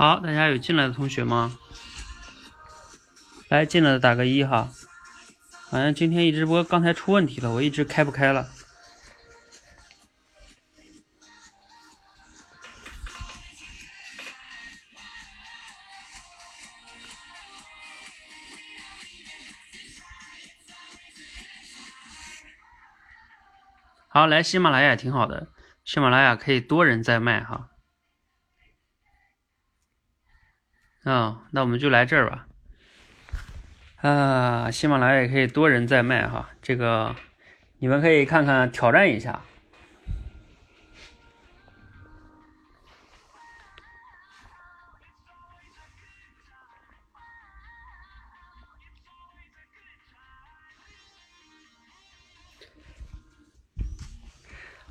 好，大家有进来的同学吗？来进来的打个一哈。好像今天一直播刚才出问题了，我一直开不开了。好，来喜马拉雅挺好的，喜马拉雅可以多人在麦哈。啊，那我们就来这儿吧。啊，喜马拉雅也可以多人在卖哈，这个你们可以看看挑战一下。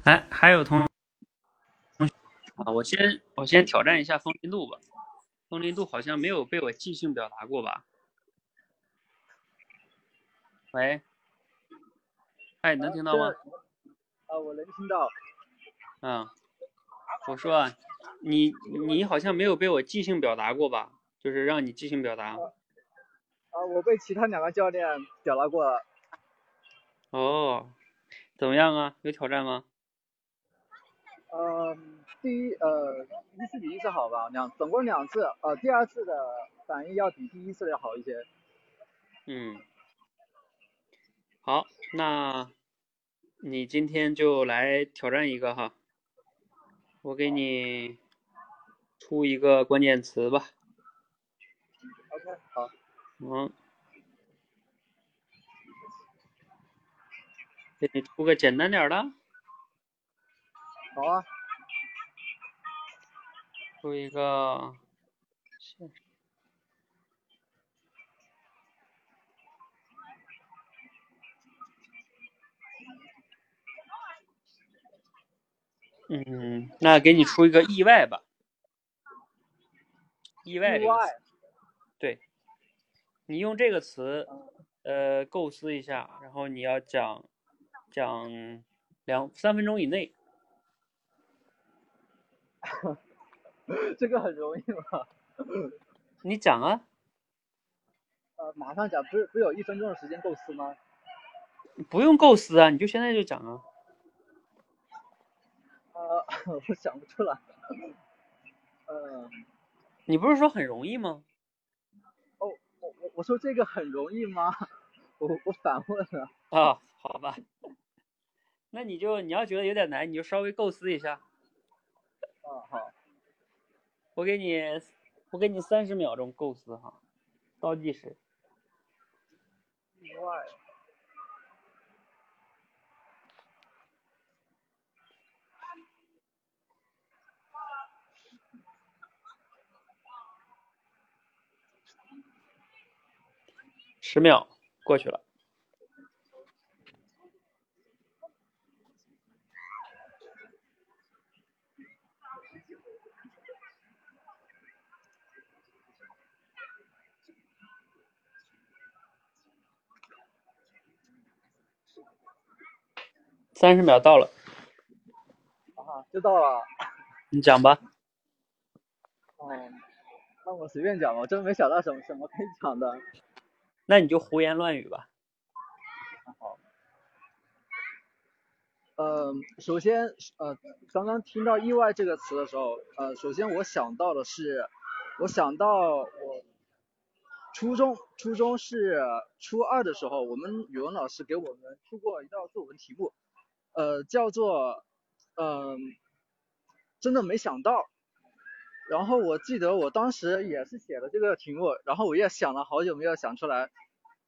来，还有同同学啊，我先我先挑战一下风铃度吧。风铃度好像没有被我即兴表达过吧？喂，哎，能听到吗？啊，我能听到。嗯，我说啊，你你好像没有被我即兴表达过吧？就是让你即兴表达。啊，我被其他两个教练表达过了。哦，怎么样啊？有挑战吗？嗯。第一，呃，一次比一次好吧，两总共两次，呃，第二次的反应要比第一次的要好一些。嗯，好，那你今天就来挑战一个哈，我给你出一个关键词吧。OK，好。嗯。给你出个简单点的。好啊。出一个，嗯，那给你出一个意外吧，意外这个词，对，你用这个词，呃，构思一下，然后你要讲讲两三分钟以内。这个很容易吗？你讲啊。呃，马上讲，不是不是有一分钟的时间构思吗？不用构思啊，你就现在就讲啊。呃，我想不出来。嗯。你不是说很容易吗？哦，我我我说这个很容易吗？我我反问了。啊，好吧。那你就你要觉得有点难，你就稍微构思一下。啊，好。我给你，我给你三十秒钟构思哈，倒计时。十秒过去了。三十秒到了，啊，就到了。你讲吧。嗯，那我随便讲吧，我真没想到什么什么可以讲的。那你就胡言乱语吧。好。嗯，首先，呃，刚刚听到“意外”这个词的时候，呃，首先我想到的是，我想到我初中，初中是初二的时候，我们语文老师给我们出过一道作文题目。呃，叫做，嗯，真的没想到。然后我记得我当时也是写了这个题目，然后我也想了好久没有想出来。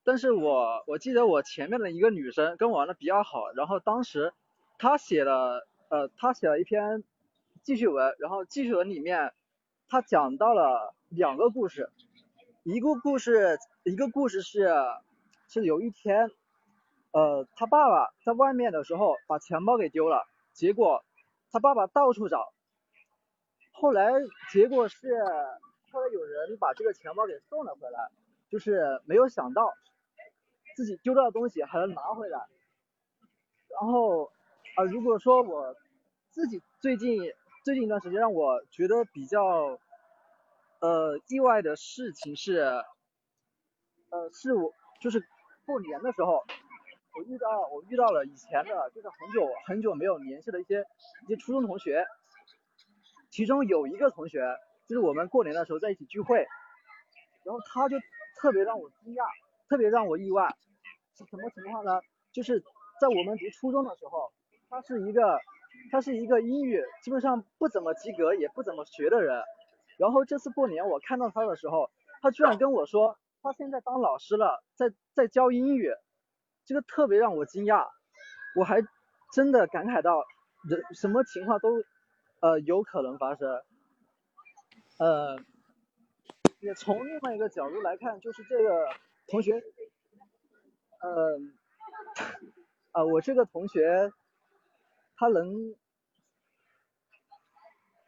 但是我我记得我前面的一个女生跟我玩的比较好，然后当时她写了，呃，她写了一篇记叙文，然后记叙文里面她讲到了两个故事，一个故事一个故事是是有一天。呃，他爸爸在外面的时候把钱包给丢了，结果他爸爸到处找，后来结果是后来有人把这个钱包给送了回来，就是没有想到自己丢掉的东西还能拿回来。然后啊，如果说我自己最近最近一段时间让我觉得比较呃，意外的事情是，呃，是我就是过年的时候，我遇到我遇到了以前的，就是很久很久没有联系的一些一些初中同学，其中有一个同学，就是我们过年的时候在一起聚会，然后他就特别让我惊讶，特别让我意外，是什么情况呢？就是在我们读初中的时候，他是一个他是一个英语基本上不怎么及格也不怎么学的人。然后这次过年我看到他的时候，他居然跟我说他现在当老师了，在在教英语，这个特别让我惊讶，我还真的感慨到人什么情况都呃有可能发生，呃，也从另外一个角度来看，就是这个同学，呃，啊我这个同学他能。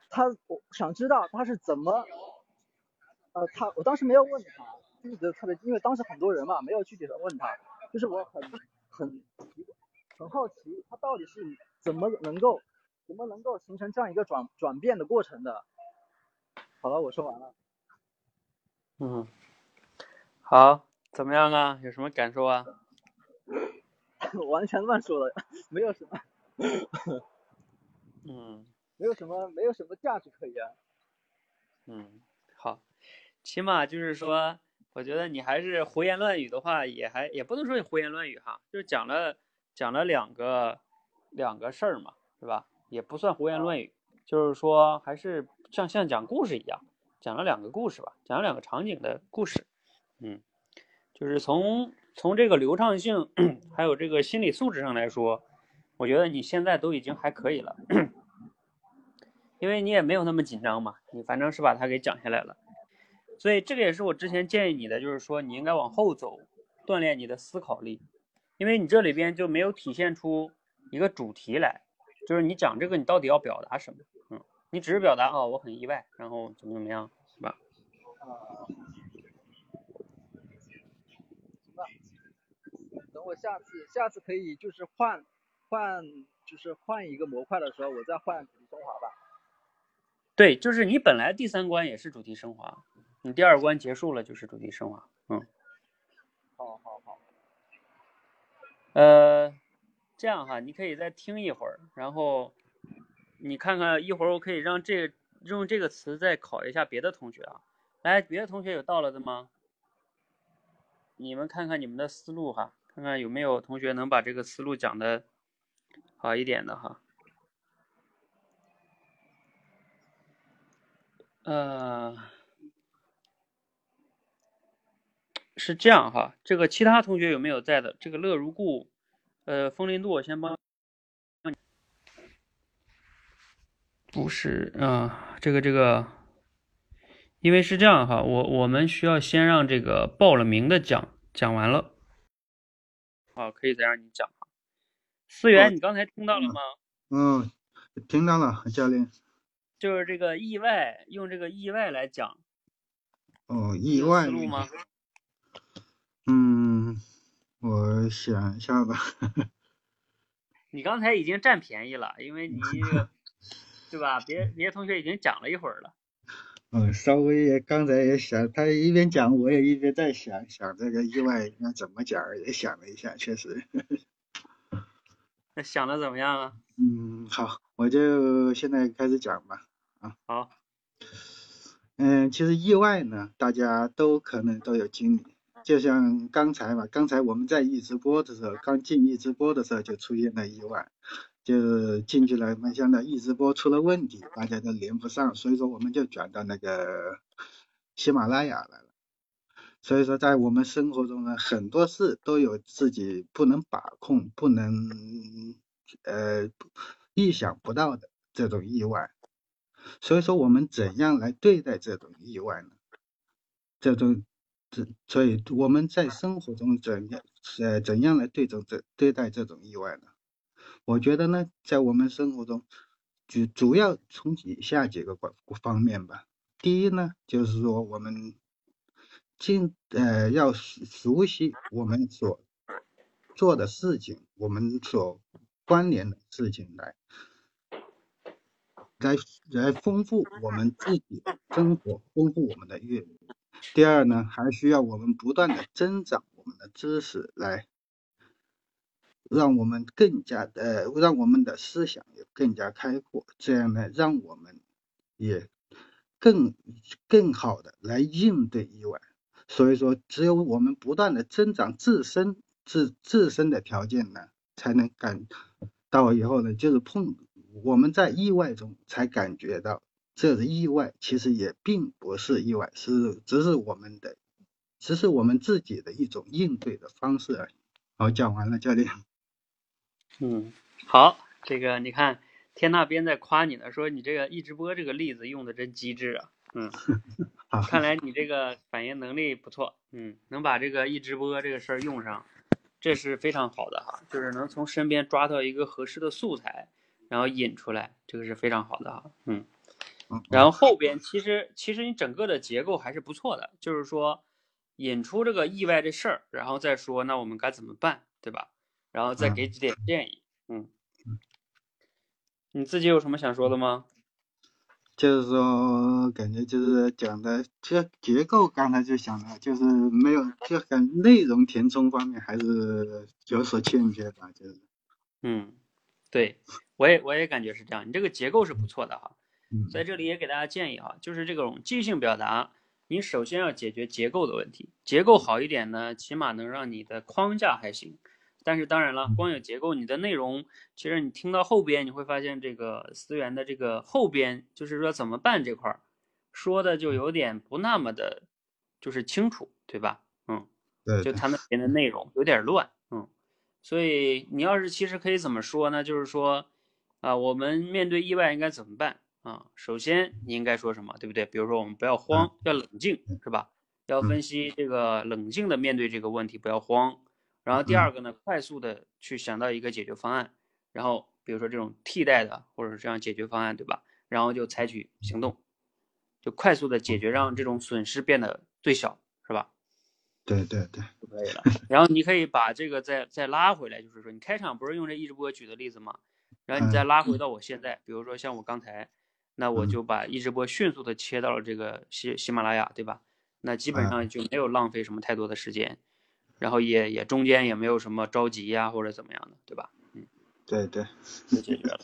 他我想知道他是怎么，呃，他我当时没有问他，就是觉得特别，因为当时很多人嘛，没有具体的问他，就是我很很很好奇，他到底是怎么能够怎么能够形成这样一个转转变的过程的。好了，我说完了。嗯，好，怎么样啊？有什么感受啊？完全乱说的，没有什么。嗯。没有什么，没有什么价值可言。嗯，好，起码就是说，我觉得你还是胡言乱语的话，也还也不能说你胡言乱语哈，就是讲了讲了两个两个事儿嘛，是吧？也不算胡言乱语，就是说还是像像讲故事一样，讲了两个故事吧，讲了两个场景的故事。嗯，就是从从这个流畅性还有这个心理素质上来说，我觉得你现在都已经还可以了。因为你也没有那么紧张嘛，你反正是把它给讲下来了，所以这个也是我之前建议你的，就是说你应该往后走，锻炼你的思考力，因为你这里边就没有体现出一个主题来，就是你讲这个你到底要表达什么？嗯，你只是表达啊我很意外，然后怎么怎么样，是吧？啊，行吧，等我下次下次可以就是换换就是换一个模块的时候，我再换主题升华吧。对，就是你本来第三关也是主题升华，你第二关结束了就是主题升华，嗯，好好好，呃，这样哈，你可以再听一会儿，然后你看看一会儿我可以让这个用这个词再考一下别的同学啊，来，别的同学有到了的吗？你们看看你们的思路哈，看看有没有同学能把这个思路讲的好一点的哈。呃，是这样哈，这个其他同学有没有在的？这个乐如故，呃，风铃度我先帮。不是啊，这个这个，因为是这样哈，我我们需要先让这个报了名的讲讲完了，好，可以再让你讲哈。思源，你刚才听到了吗？嗯，听到了，教练。就是这个意外，用这个意外来讲。哦，意外。思路吗？嗯，我想一下吧。你刚才已经占便宜了，因为你，对吧？别别的同学已经讲了一会儿了。嗯，稍微也刚才也想，他一边讲，我也一边在想想这个意外应该怎么讲，也想了一下，确实。那想的怎么样啊？嗯，好，我就现在开始讲吧。啊好，嗯，其实意外呢，大家都可能都有经历，就像刚才嘛，刚才我们在一直播的时候，刚进一直播的时候就出现了意外，就进去了，没想到一直播出了问题，大家都连不上，所以说我们就转到那个喜马拉雅来了。所以说在我们生活中呢，很多事都有自己不能把控、不能呃意想不到的这种意外。所以说，我们怎样来对待这种意外呢？这种，所以我们在生活中怎样，呃，怎样来对种这对待这种意外呢？我觉得呢，在我们生活中，主主要从以下几个方方面吧。第一呢，就是说我们尽呃要熟悉我们所做的事情，我们所关联的事情来。来来丰富我们自己的生活，丰富我们的阅历。第二呢，还需要我们不断的增长我们的知识，来让我们更加的，让我们的思想也更加开阔，这样呢，让我们也更更好的来应对意外。所以说，只有我们不断的增长自身自自身的条件呢，才能感到以后呢，就是碰我们在意外中才感觉到。这是意外其实也并不是意外，是只是我们的，只是我们自己的一种应对的方式而已。好，讲完了，教练。嗯，好，这个你看天那边在夸你呢，说你这个一直播这个例子用的真机智啊。嗯，看来你这个反应能力不错。嗯，能把这个一直播这个事儿用上，这是非常好的哈，就是能从身边抓到一个合适的素材，然后引出来，这个是非常好的哈。嗯。然后后边其实其实你整个的结构还是不错的，就是说引出这个意外的事儿，然后再说那我们该怎么办，对吧？然后再给几点建议。嗯，你自己有什么想说的吗？就是说感觉就是讲的这结构，刚才就想了，就是没有就感内容填充方面还是有所欠缺的，就是。嗯，对我也我也感觉是这样，你这个结构是不错的哈。在这里也给大家建议啊，就是这种即兴表达，你首先要解决结构的问题。结构好一点呢，起码能让你的框架还行。但是当然了，光有结构，你的内容其实你听到后边，你会发现这个思源的这个后边，就是说怎么办这块儿说的就有点不那么的，就是清楚，对吧？嗯，对，就他那边的内容有点乱，嗯。所以你要是其实可以怎么说呢？就是说啊，我们面对意外应该怎么办？啊，首先你应该说什么，对不对？比如说我们不要慌，要冷静，是吧？要分析这个冷静的面对这个问题，不要慌。然后第二个呢，快速的去想到一个解决方案，然后比如说这种替代的或者是这样解决方案，对吧？然后就采取行动，就快速的解决，让这种损失变得最小，是吧？对对对，就可以了。然后你可以把这个再再拉回来，就是说你开场不是用这一直播举的例子吗？然后你再拉回到我现在，比如说像我刚才。那我就把一直播迅速的切到了这个喜喜马拉雅，对吧？那基本上就没有浪费什么太多的时间，然后也也中间也没有什么着急呀或者怎么样的，对吧？嗯，对对，就解决了。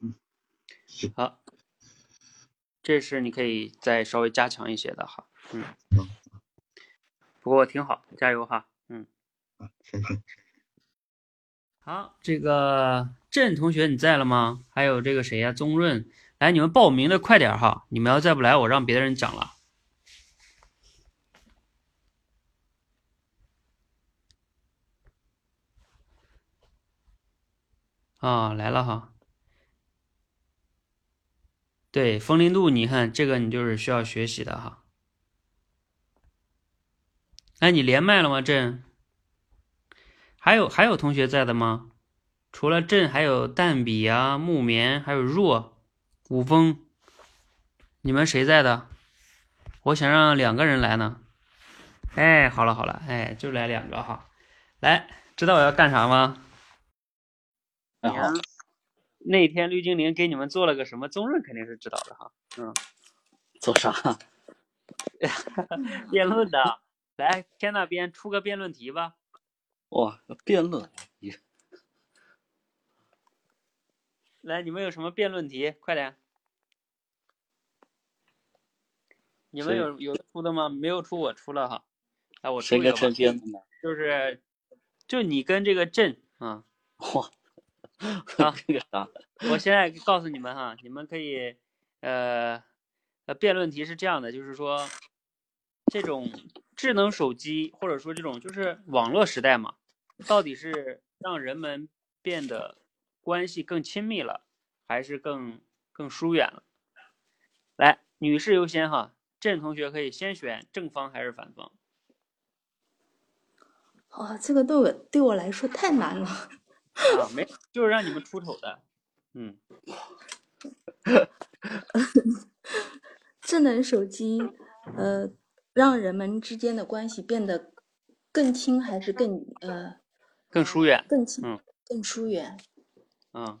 嗯，好，这是你可以再稍微加强一些的哈。嗯，不过挺好，加油哈。嗯。好，这个振同学你在了吗？还有这个谁呀？宗润。来，你们报名的快点哈！你们要再不来，我让别的人讲了。啊，来了哈。对，风铃度，你看这个你就是需要学习的哈。哎，你连麦了吗？朕？还有还有同学在的吗？除了朕，还有淡比啊、木棉，还有若。古风，你们谁在的？我想让两个人来呢。哎，好了好了，哎，就来两个哈。来，知道我要干啥吗？好。那天绿精灵给你们做了个什么？宗润肯定是知道的哈。嗯。做啥？辩论的。来，天那边出个辩论题吧。哇，辩论。来，你们有什么辩论题？快点。你们有有出的吗？没有出，我出了哈。哎，我出一个吧。就是，就你跟这个朕啊。哇。啊，这个啥？我现在告诉你们哈，你们可以，呃，呃，辩论题是这样的，就是说，这种智能手机或者说这种就是网络时代嘛，到底是让人们变得关系更亲密了，还是更更疏远了？来，女士优先哈。郑同学可以先选正方还是反方？哦，这个对我对我来说太难了。啊，没，就是让你们出丑的。嗯。智能手机，呃，让人们之间的关系变得更亲还是更呃更疏远？更亲，嗯，更疏远。嗯。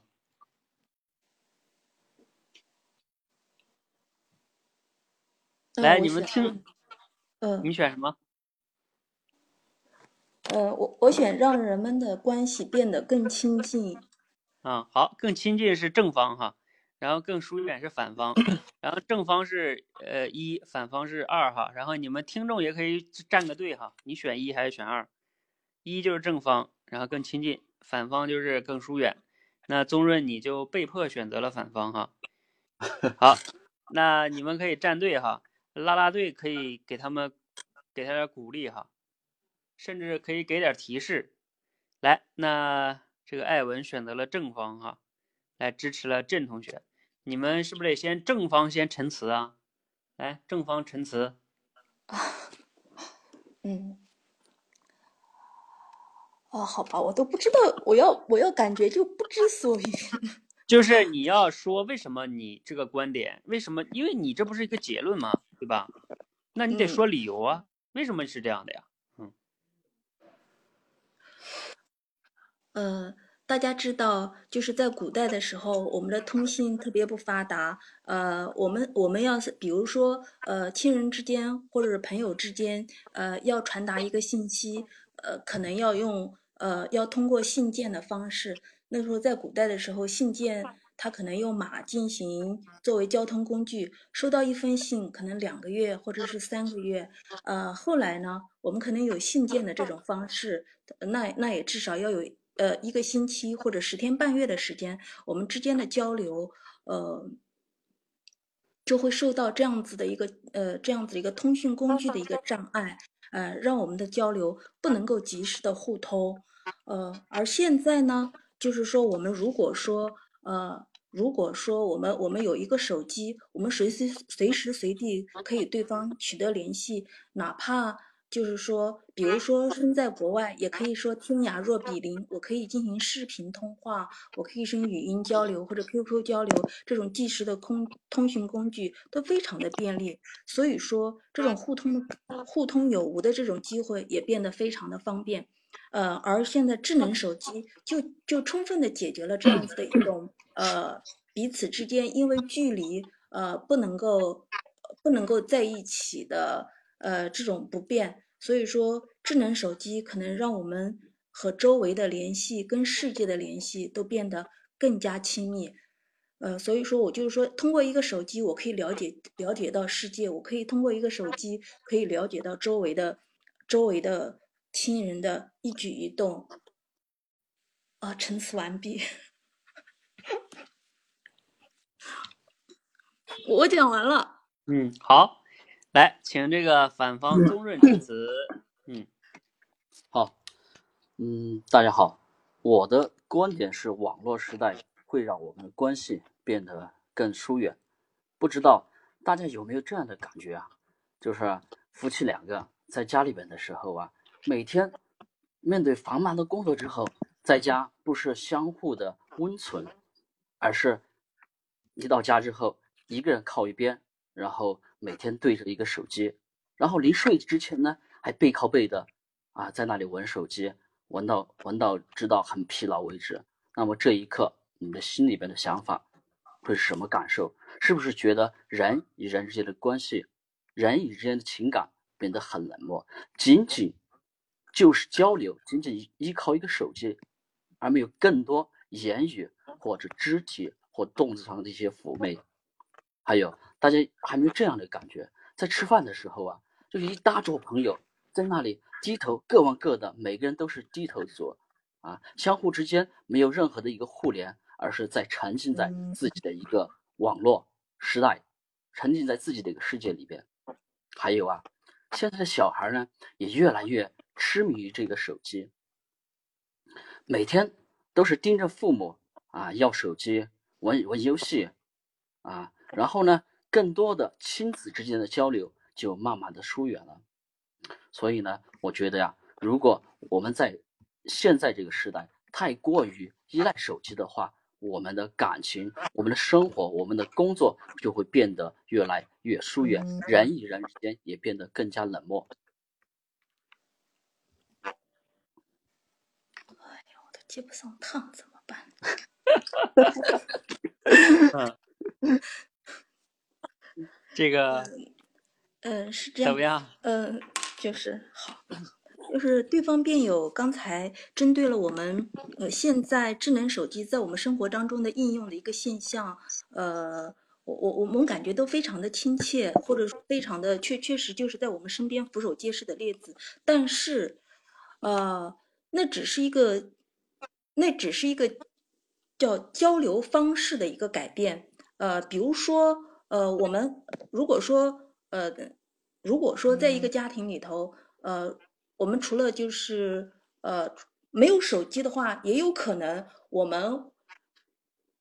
来，你们听，嗯你选什么？呃，我我选让人们的关系变得更亲近。啊，好，更亲近是正方哈，然后更疏远是反方，然后正方是呃一，反方是二哈，然后你们听众也可以站个队哈，你选一还是选二？一就是正方，然后更亲近，反方就是更疏远。那宗润你就被迫选择了反方哈。好，那你们可以站队哈，拉拉队可以给他们给他点鼓励哈，甚至可以给点提示。来，那这个艾文选择了正方哈，来支持了郑同学。你们是不是得先正方先陈词啊？来，正方陈词。嗯，哦，好吧，我都不知道，我要我要感觉就不知所云。就是你要说为什么你这个观点，为什么？因为你这不是一个结论吗？对吧？那你得嗯说理由啊，为什么是这样的呀？嗯呃，大家知道，就是在古代的时候，我们的通信特别不发达。呃，我们我们要是比如说，呃，亲人之间或者是朋友之间，呃，要传达一个信息，呃，可能要用呃要通过信件的方式。那时候在古代的时候，信件 它可能用马进行作为交通工具，收到一封信可能两个月或者是三个月。呃，后来呢，我们可能有信件的这种方式，那那也至少要有呃一个星期或者十天半月的时间，我们之间的交流，呃，就会受到这样子的一个呃这样子的一个通讯工具的一个障碍，呃，让我们的交流不能够及时的互通，呃，而现在呢，就是说我们如果说呃。如果说我们我们有一个手机，我们随时随时随地可以对方取得联系，哪怕就是说，比如说身在国外，也可以说天涯若比邻，我可以进行视频通话，我可以用语音交流或者 QQ 交流，这种即时的空通讯工具都非常的便利。所以说，这种互通互通有无的这种机会也变得非常的方便。呃，而现在智能手机就就充分的解决了这样子的一种呃彼此之间因为距离呃不能够不能够在一起的呃这种不便，所以说智能手机可能让我们和周围的联系跟世界的联系都变得更加亲密。呃，所以说我就是说，通过一个手机，我可以了解了解到世界，我可以通过一个手机可以了解到周围的周围的亲人的一举一动。啊，陈词完毕。我讲完了。嗯，好，来，请这个反方宗润陈词。嗯，好，嗯，大家好，我的观点是，网络时代会让我们的关系变得更疏远。不知道大家有没有这样的感觉啊？就是夫妻两个在家里边的时候啊，每天面对繁忙的工作之后，在家不是相互的温存，而是一到家之后，一个人靠一边，然后每天对着一个手机，然后临睡之前呢，还背靠背的啊，在那里玩手机，玩到玩到直到很疲劳为止。那么这一刻，你的心里边的想法会是什么感受？是不是觉得人与人之间的关系，人与之间的情感变得很冷漠？仅仅就是交流，仅仅依靠一个手机，而没有更多言语或者肢体或动作上的一些抚媚。还有，大家还没有这样的感觉，在吃饭的时候啊，就是一大桌朋友在那里低头各玩各的，每个人都是低头族，啊，相互之间没有任何的一个互联，而是在沉浸在自己的一个网络时代，沉浸在自己的一个世界里边。还有啊，现在的小孩呢，也越来越痴迷于这个手机，每天都是盯着父母啊要手机玩玩游戏啊，然后呢，更多的亲子之间的交流就慢慢的疏远了。所以呢，我觉得呀，如果我们在现在这个时代太过于依赖手机的话，我们的感情、我们的生活、我们的工作就会变得越来越疏远，人与人之间也变得更加冷漠。哎呀，我都接不上趟，怎么办？这个嗯，是这样。怎么样？嗯，就是好，就是对方辩友刚才针对了我们呃现在智能手机在我们生活当中的应用的一个现象，呃，我我我们感觉都非常的亲切，或者说非常的确确实就是在我们身边俯首皆是的例子，但是，呃，那只是一个，那只是一个叫交流方式的一个改变，呃，比如说。呃，我们如果说呃，如果说在一个家庭里头，呃，我们除了就是呃没有手机的话，也有可能我们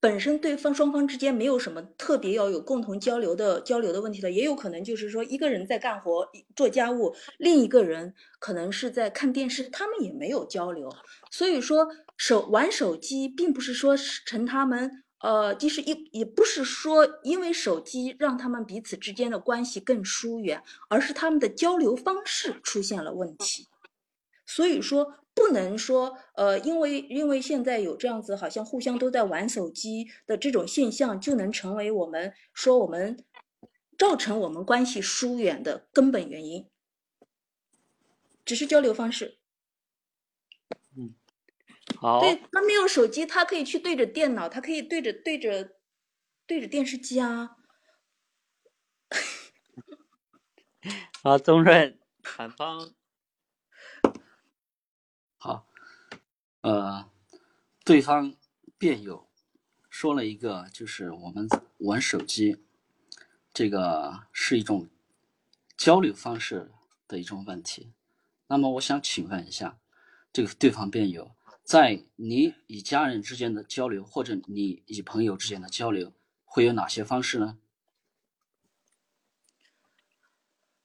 本身对方双方之间没有什么特别要有共同交流的交流的问题的，也有可能就是说一个人在干活做家务，另一个人可能是在看电视，他们也没有交流，所以说手玩手机并不是说成他们。呃，就是也也不是说因为手机让他们彼此之间的关系更疏远，而是他们的交流方式出现了问题。所以说，不能说呃，因为因为现在有这样子，好像互相都在玩手机的这种现象，就能成为我们说我们造成我们关系疏远的根本原因。只是交流方式。对他没有手机，他可以去对着电脑，他可以对着对着对着电视机啊。好，宗润，反方。呃，对方辩友说了一个，就是我们玩手机，这个是一种交流方式的一种问题。那么，我想请问一下，这个对方辩友。在你与家人之间的交流，或者你与朋友之间的交流，会有哪些方式呢？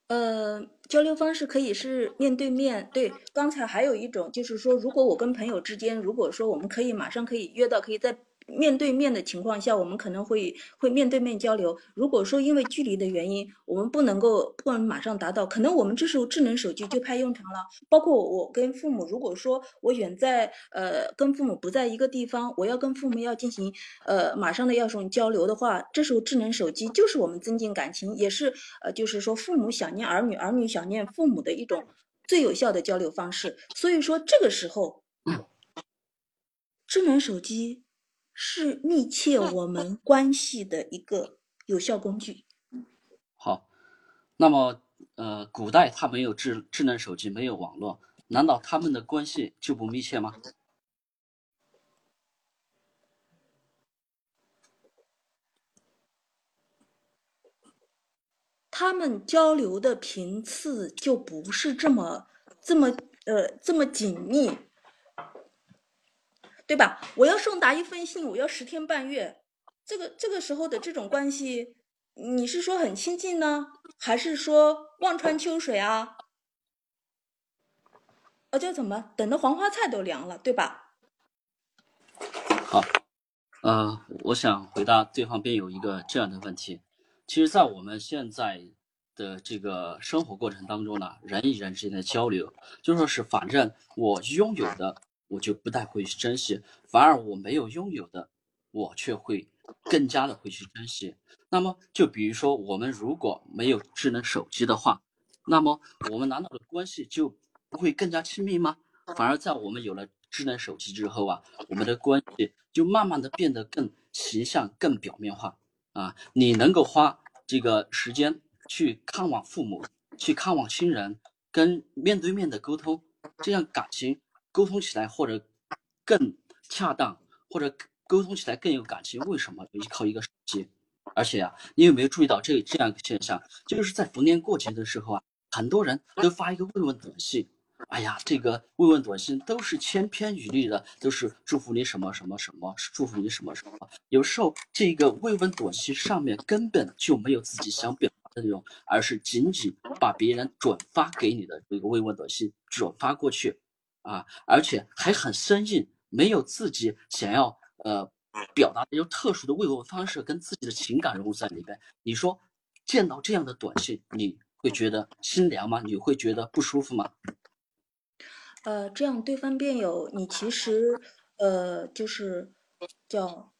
呃，交流方式可以是面对面。对，刚才还有一种就是说，如果我跟朋友之间，如果说我们可以马上可以约到，可以在。面对面的情况下，我们可能会会面对面交流。如果说因为距离的原因，我们不能够不能马上达到，可能我们这时候智能手机就派用场了。包括我跟父母，如果说我远在呃跟父母不在一个地方，我要跟父母要进行呃马上的要种交流的话，这时候智能手机就是我们增进感情，也是呃就是说父母想念儿女，儿女想念父母的一种最有效的交流方式。所以说这个时候，智能手机。是密切我们关系的一个有效工具。好，那么呃，古代他没有智智能手机，没有网络，难道他们的关系就不密切吗？他们交流的频次就不是这么这么呃这么紧密。对吧？我要送达一封信，我要十天半月，这个这个时候的这种关系，你是说很亲近呢，还是说望穿秋水啊？啊，叫怎么？等的黄花菜都凉了，对吧？好，呃，我想回答对方辩友一个这样的问题。其实，在我们现在的这个生活过程当中呢，人与人之间的交流，就说是反正我拥有的。我就不太会去珍惜，反而我没有拥有的，我却会更加的会去珍惜。那么，就比如说，我们如果没有智能手机的话，那么我们难道的关系就不会更加亲密吗？反而在我们有了智能手机之后啊，我们的关系就慢慢的变得更形象、更表面化啊。你能够花这个时间去看望父母，去看望亲人，跟面对面的沟通，这样感情。沟通起来或者更恰当，或者沟通起来更有感情，为什么依靠一个手机？而且啊，你有没有注意到这这样一个现象？就是在逢年过节的时候啊，很多人都发一个慰问短信。哎呀，这个慰问短信都是千篇一律的，都是祝福你什么什么什么，祝福你什么什么。有时候这个慰问短信上面根本就没有自己想表达的内容，而是仅仅把别人转发给你的这个慰问短信转发过去。啊，而且还很生硬，没有自己想要呃表达的有特殊的慰问方式，跟自己的情感融入在里边。你说见到这样的短信，你会觉得心凉吗？你会觉得不舒服吗？呃，这样对方辩友，你其实呃就是叫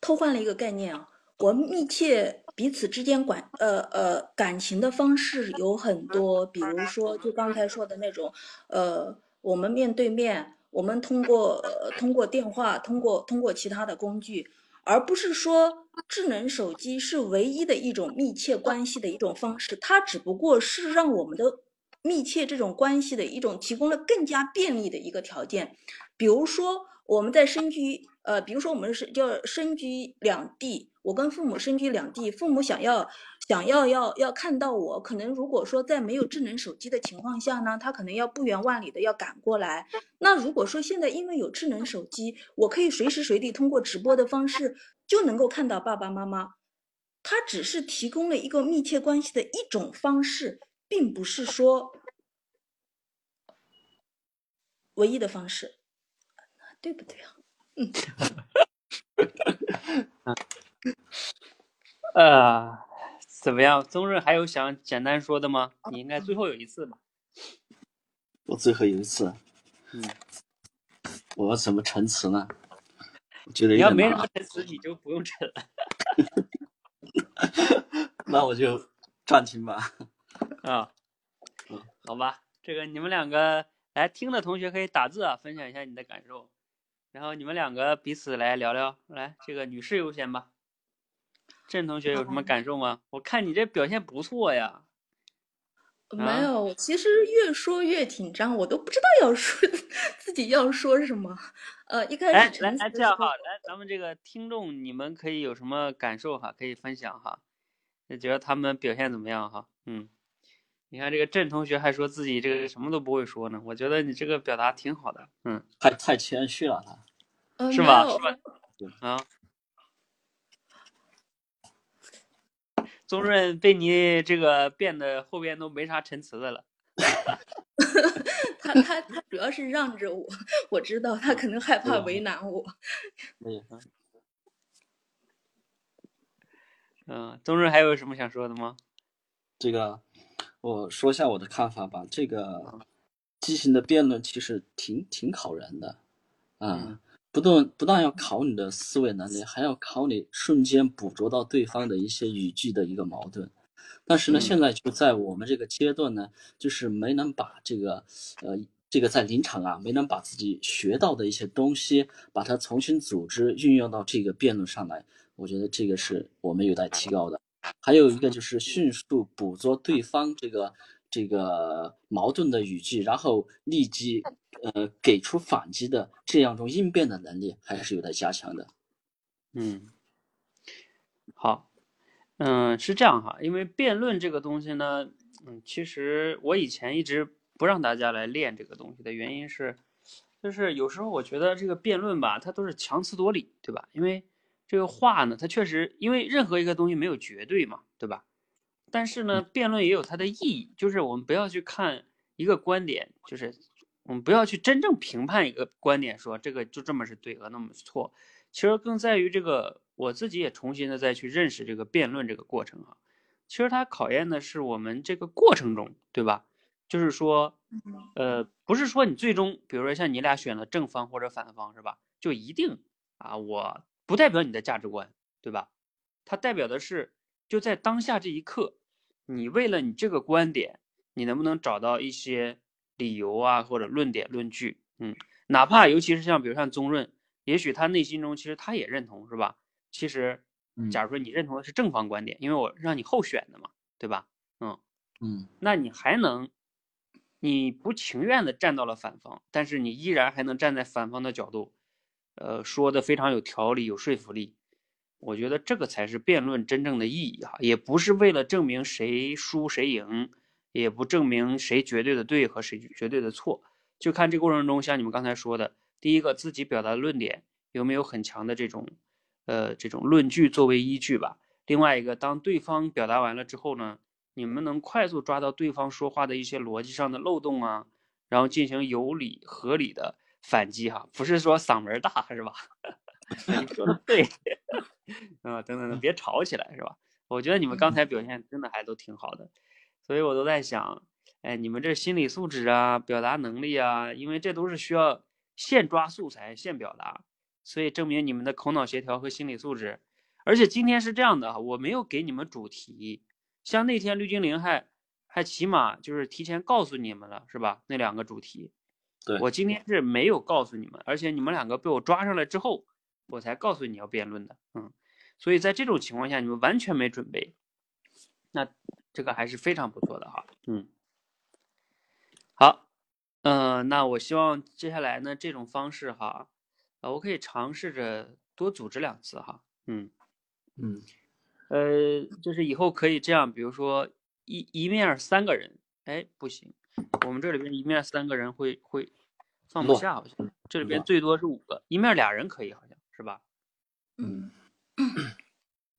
偷换了一个概念啊。我密切彼此之间管呃呃感情的方式有很多，比如说就刚才说的那种，呃，我们面对面，我们通过呃通过电话，通过通过其他的工具，而不是说智能手机是唯一的一种密切关系的一种方式，它只不过是让我们的密切这种关系的一种提供了更加便利的一个条件，比如说我们在身居呃，比如说我们是叫身居两地。我跟父母身居两地，父母想要想要要要看到我，可能如果说在没有智能手机的情况下呢，他可能要不远万里的要赶过来。那如果说现在因为有智能手机，我可以随时随地通过直播的方式就能够看到爸爸妈妈，他只是提供了一个密切关系的一种方式，并不是说唯一的方式，对不对啊？嗯。呃，怎么样？宗润还有想简单说的吗？你应该最后有一次吧？我最后有一次，嗯，我怎么陈词呢？我觉得你要没什么陈词，你就不用陈了。那我就暂停吧。啊，好吧，这个你们两个来听的同学可以打字啊，分享一下你的感受。然后你们两个彼此来聊聊，来，这个女士优先吧。郑同学有什么感受吗？我看你这表现不错呀。没有，其实越说越紧张，我都不知道要说 自己要说什么。呃，一开始来来这样哈，来咱们这个听众，你们可以有什么感受哈？可以分享哈。你觉得他们表现怎么样哈？嗯，你看这个郑同学还说自己这个什么都不会说呢，我觉得你这个表达挺好的。嗯，太太谦虚了他。是吧？是吧？啊。宗润被你这个变得后边都没啥陈词的了。他他他主要是让着我，我知道他可能害怕为难我。嗯。嗯，宗润还有什么想说的吗？这个，我说一下我的看法吧。这个畸形的辩论其实挺挺考人的，啊。不断不但要考你的思维能力，还要考你瞬间捕捉到对方的一些语句的一个矛盾。但是呢，现在就在我们这个阶段呢，就是没能把这个，呃，这个在临场啊，没能把自己学到的一些东西，把它重新组织运用到这个辩论上来。我觉得这个是我们有待提高的。还有一个就是迅速捕捉对方这个这个矛盾的语句，然后立即。呃，给出反击的这样一种应变的能力还是有待加强的。嗯，好，嗯，是这样哈，因为辩论这个东西呢，嗯，其实我以前一直不让大家来练这个东西的原因是，就是有时候我觉得这个辩论吧，它都是强词夺理，对吧？因为这个话呢，它确实，因为任何一个东西没有绝对嘛，对吧？但是呢，辩论也有它的意义，就是我们不要去看一个观点，就是。我们不要去真正评判一个观点，说这个就这么是对和那么错，其实更在于这个我自己也重新的再去认识这个辩论这个过程啊。其实它考验的是我们这个过程中，对吧？就是说，呃，不是说你最终，比如说像你俩选了正方或者反方，是吧？就一定啊，我不代表你的价值观，对吧？它代表的是就在当下这一刻，你为了你这个观点，你能不能找到一些。理由啊，或者论点、论据，嗯，哪怕尤其是像比如像宗润，也许他内心中其实他也认同，是吧？其实，假如说你认同的是正方观点，因为我让你候选的嘛，对吧？嗯嗯，那你还能，你不情愿的站到了反方，但是你依然还能站在反方的角度，呃，说的非常有条理、有说服力。我觉得这个才是辩论真正的意义哈，也不是为了证明谁输谁赢。也不证明谁绝对的对和谁绝对的错，就看这过程中，像你们刚才说的，第一个自己表达的论点有没有很强的这种，呃，这种论据作为依据吧。另外一个，当对方表达完了之后呢，你们能快速抓到对方说话的一些逻辑上的漏洞啊，然后进行有理合理的反击哈，不是说嗓门大是吧？你说的对，啊，等等等，别吵起来是吧？我觉得你们刚才表现真的还都挺好的。所以我都在想，哎，你们这心理素质啊，表达能力啊，因为这都是需要现抓素材、现表达，所以证明你们的口脑协调和心理素质。而且今天是这样的啊，我没有给你们主题，像那天绿精灵还还起码就是提前告诉你们了，是吧？那两个主题，对我今天是没有告诉你们，而且你们两个被我抓上来之后，我才告诉你要辩论的，嗯，所以在这种情况下，你们完全没准备，那这个还是非常不错的哈，嗯，好，嗯、那我希望接下来呢这种方式哈，啊，我可以尝试着多组织两次哈，嗯。嗯呃，就是以后可以这样，比如说一一面儿三个人，哎，不行，我们这里边一面三个人会会放不下，好像这里边最多是五个，一面儿俩人可以，好像是吧？嗯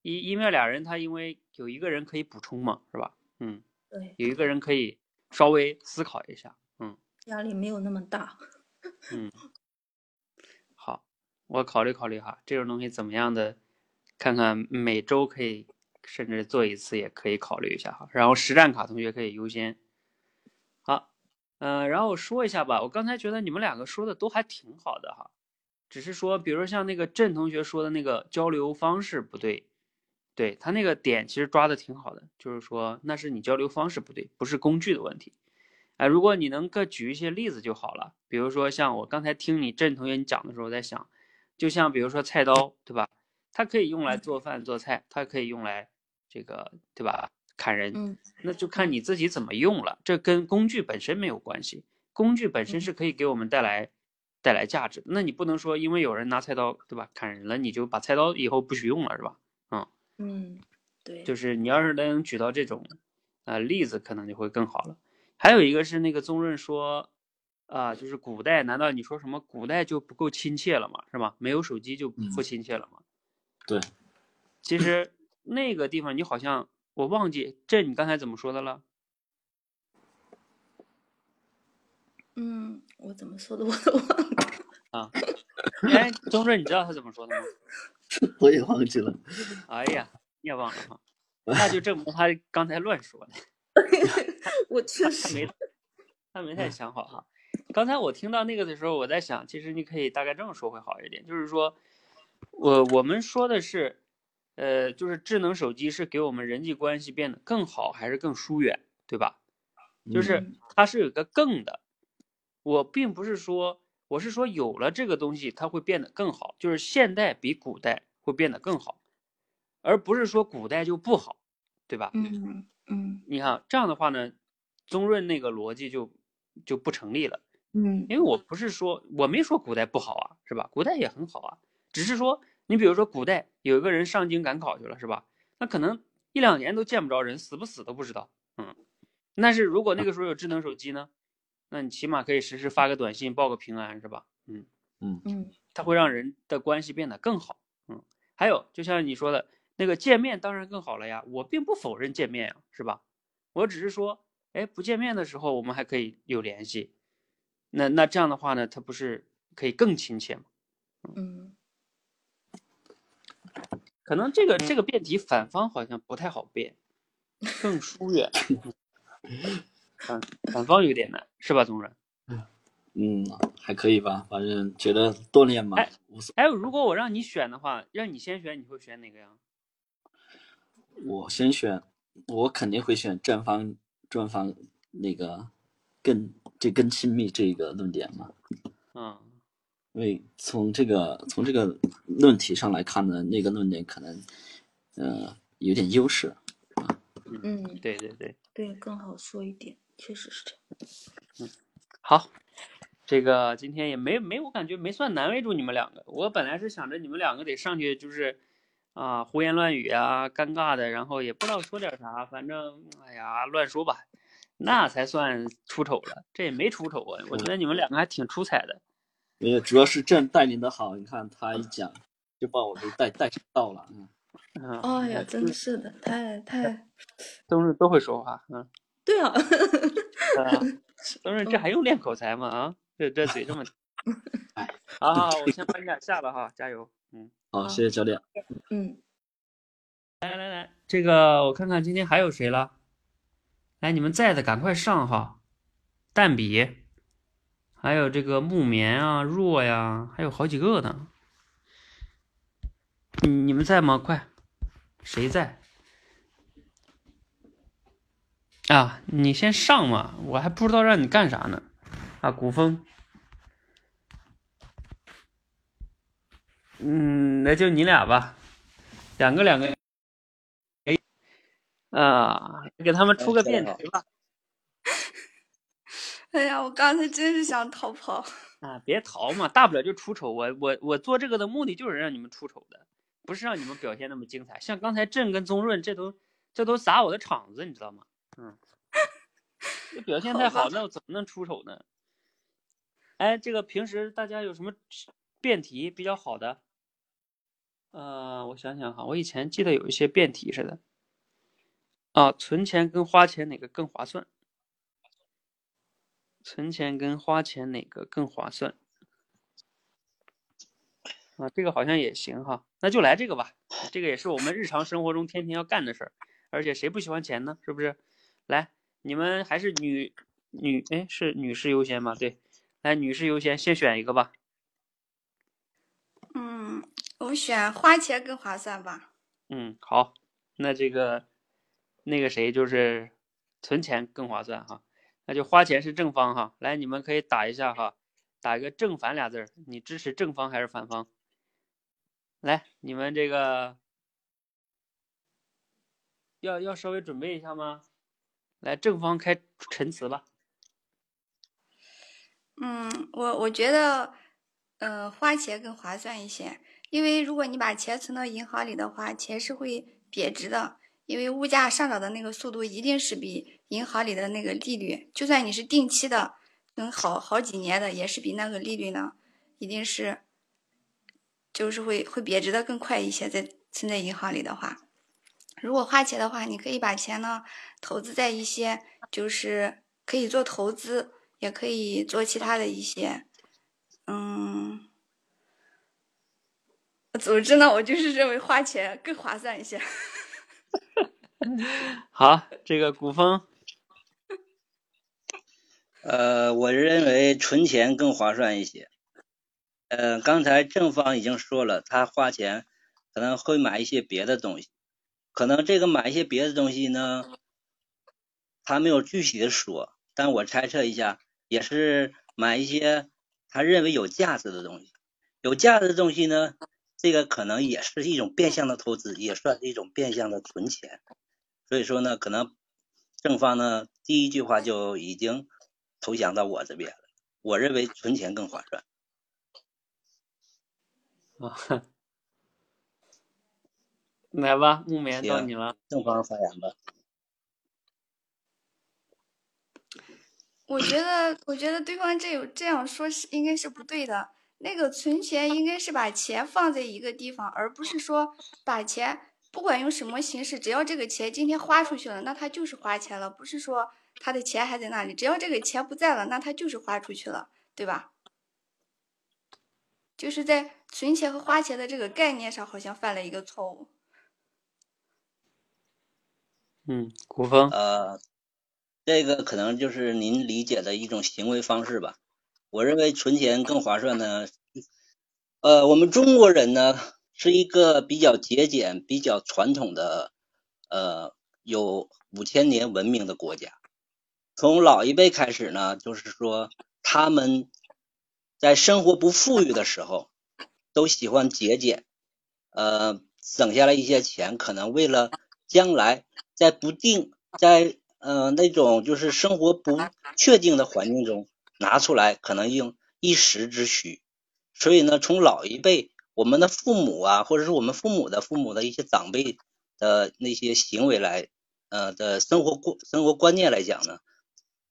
一一面儿俩人，他因为有一个人可以补充嘛，是吧？嗯，对，有一个人可以稍微思考一下，嗯压力没有那么大。嗯，好，我考虑考虑哈，这种东西怎么样的，看看每周可以甚至做一次，也可以考虑一下哈。然后实战卡同学可以优先。好，嗯、然后我说一下吧，我刚才觉得你们两个说的都还挺好的哈，只是说，比如说像那个郑同学说的那个交流方式不对，对他那个点其实抓的挺好的，就是说那是你交流方式不对，不是工具的问题。哎，如果你能够举一些例子就好了，比如说像我刚才听你郑同学你讲的时候，我在想，就像比如说菜刀，对吧？它可以用来做饭做菜，它可以用来这个，对吧？砍人，嗯那就看你自己怎么用了，这跟工具本身没有关系。工具本身嗯是可以给我们带来带来价值的，那你不能说因为有人拿菜刀，对吧？砍人了，你就把菜刀以后不许用了，是吧？嗯，对，就是你要是能举到这种呃例子，可能就会更好了。还有一个是那个宗润说，啊、就是古代，难道你说什么古代就不够亲切了吗？是吧？没有手机就不嗯亲切了吗？对，其实那个地方你好像我忘记这你刚才怎么说的了？嗯，我怎么说的我都忘了。啊，哎，宗润，你知道他怎么说的吗？我也忘记了。哎呀，你也忘了哈，那就证明他刚才乱说的。我确实，没他没太想好哈。刚才我听到那个的时候，我在想，其实你可以大概这么说会好一点，就是说，我我们说的是，呃，就是智能手机是给我们人际关系变得更好，还是更疏远，对吧？就是嗯它是有一个更的，我并不是说，我是说有了这个东西，它会变得更好，就是现代比古代会变得更好，而不是说古代就不好，对吧？嗯嗯你看这样的话呢，宗润那个逻辑就就不成立了，嗯因为我不是说我没说古代不好啊，是吧？古代也很好啊，只是说你比如说古代有一个人上京赶考去了，是吧？那可能一两年都见不着人，死不死都不知道，嗯。但是如果那个时候有智能手机呢，那你起码可以实时发个短信报个平安，是吧？嗯，嗯嗯它会让人的关系变得更好，嗯。还有就像你说的那个见面当然更好了呀，我并不否认见面呀，是吧？我只是说，哎，不见面的时候我们还可以有联系，那那这样的话呢，它不是可以更亲切吗？嗯可能这个这个辩题反方好像不太好辩，更疏远，反反方有点难，是吧，宗人？嗯，还可以吧，反正觉得锻炼嘛哎，无所。还有，如果我让你选的话，让你先选，你会选哪个呀？我先选，我肯定会选正方正方那个更这更亲密这个论点嘛，嗯因为从这个从这个论题上来看呢，那个论点可能呃有点优势。嗯，对对对，对，更好说一点，确实是这样。嗯好，这个今天也没没，我感觉没算难为住你们两个。我本来是想着你们两个得上去就是啊胡言乱语啊，尴尬的，然后也不知道说点啥，反正哎呀乱说吧，那才算出丑了。这也没出丑啊，我觉得你们两个还挺出彩的。没有，主要是朕带领的好，你看他一讲就把我给带带到了。嗯，嗯，哎呀，真是的，太太 都是都会说话，嗯。对啊，啊，都是这还用练口才吗？啊，这这嘴这么，好好好，我先把你俩下了哈，加油，嗯，好，谢谢教练。嗯，来来来，这个我看看今天还有谁了，来你们在的赶快上哈，蛋比，还有这个木棉啊、若呀，还有好几个呢，你你们在吗？快，谁在？啊，你先上嘛，我还不知道让你干啥呢。啊，古风，嗯，那就你俩吧，两个两个。哎，啊，给他们出个辩题吧。哎呀，我刚才真是想逃跑。啊，别逃嘛，大不了就出丑。我我我做这个的目的就是让你们出丑的，不是让你们表现那么精彩。像刚才朕跟宗润，这都这都砸我的场子，你知道吗？嗯，这表现太好，那我怎么能出手呢？哎，这个平时大家有什么辩题比较好的？呃，我想想哈，我以前记得有一些辩题似的。啊，存钱跟花钱哪个更划算？存钱跟花钱哪个更划算？啊，这个好像也行哈，那就来这个吧。这个也是我们日常生活中天天要干的事儿，而且谁不喜欢钱呢？是不是？来，你们还是女女哎，是女士优先吗？对，来，女士优先，先选一个吧。嗯，我选花钱更划算吧。嗯，好，那这个那个谁就是存钱更划算哈。那就花钱是正方哈，来，你们可以打一下哈，打一个正反俩字儿，你支持正方还是反方？来，你们这个要要稍微准备一下吗？来，正方开陈词吧。嗯，我我觉得，呃，花钱更划算一些，因为如果你把钱存到银行里的话，钱是会贬值的。因为物价上涨的那个速度一定是比银行里的那个利率，就算你是定期的，能好好几年的，也是比那个利率呢，一定是，就是会会贬值的更快一些。在存在银行里的话，如果花钱的话，你可以把钱呢投资在一些，就是可以做投资，也可以做其他的一些，嗯，总之呢，我就是认为花钱更划算一些。好，这个古风，呃，我认为存钱更划算一些。呃，刚才正方已经说了，他花钱可能会买一些别的东西，可能这个买一些别的东西呢，他没有具体的说，但我猜测一下，也是买一些他认为有价值的东西。有价值的东西呢，这个可能也是一种变相的投资，也算是一种变相的存钱。所以说呢，可能正方呢第一句话就已经投降到我这边了。我认为存钱更划算。啊，来吧，木棉到你了。正方发言吧。我觉得，我觉得对方这有这样说是应该是不对的。那个存钱应该是把钱放在一个地方，而不是说把钱。不管用什么形式，只要这个钱今天花出去了，那他就是花钱了，不是说他的钱还在那里。只要这个钱不在了，那他就是花出去了，对吧？就是在存钱和花钱的这个概念上，好像犯了一个错误。嗯，古风。呃，这个可能就是您理解的一种行为方式吧。我认为存钱更划算呢。呃，我们中国人呢。是一个比较节俭、比较传统的，呃，有五千年文明的国家。从老一辈开始呢，就是说他们在生活不富裕的时候，都喜欢节俭，呃，省下来一些钱，可能为了将来在不定、在呃那种就是生活不确定的环境中拿出来，可能用一时之需。所以呢，从老一辈。我们的父母啊，或者是我们父母的父母的一些长辈的那些行为来，呃的生活观生活观念来讲呢，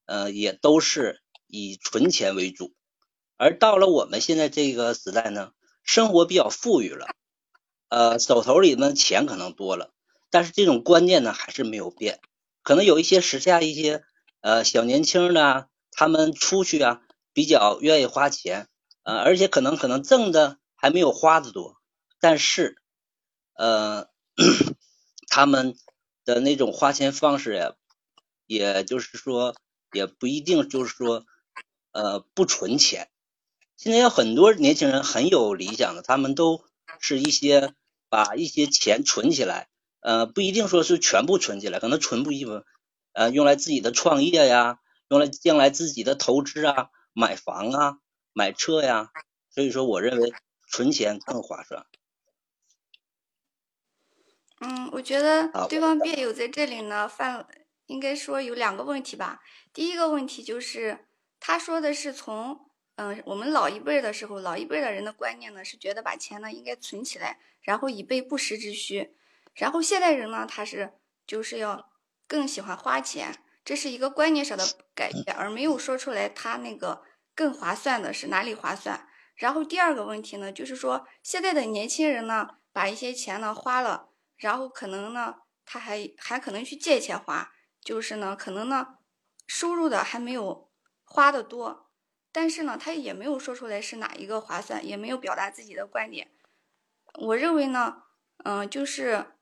呃也都是以存钱为主。而到了我们现在这个时代呢，生活比较富裕了，呃手头里呢钱可能多了，但是这种观念呢还是没有变。可能有一些时下一些呃小年轻的，他们出去啊比较愿意花钱，呃而且可能可能挣的。还没有花的多，但是，呃，他们的那种花钱方式呀，也就是说，也不一定就是说，呃，不存钱。现在有很多年轻人很有理想的，他们都是一些把一些钱存起来，呃，不一定说是全部存起来，可能存部分，呃，用来自己的创业呀，用来将来自己的投资啊，买房啊，买车呀。所以说，我认为存钱更划算。嗯，我觉得对方辩友在这里呢，犯应该说有两个问题吧。第一个问题就是他说的是从嗯我们老一辈的时候，老一辈的人的观念呢是觉得把钱呢应该存起来，然后以备不时之需。然后现代人呢，他是就是要更喜欢花钱，这是一个观念上的改变，而没有说出来他那个更划算的是哪里划算。然后第二个问题呢，就是说现在的年轻人呢，把一些钱呢花了，然后可能呢他还还可能去借钱花，就是呢可能呢收入的还没有花的多，但是呢他也没有说出来是哪一个划算，也没有表达自己的观点。我认为呢，嗯，就是。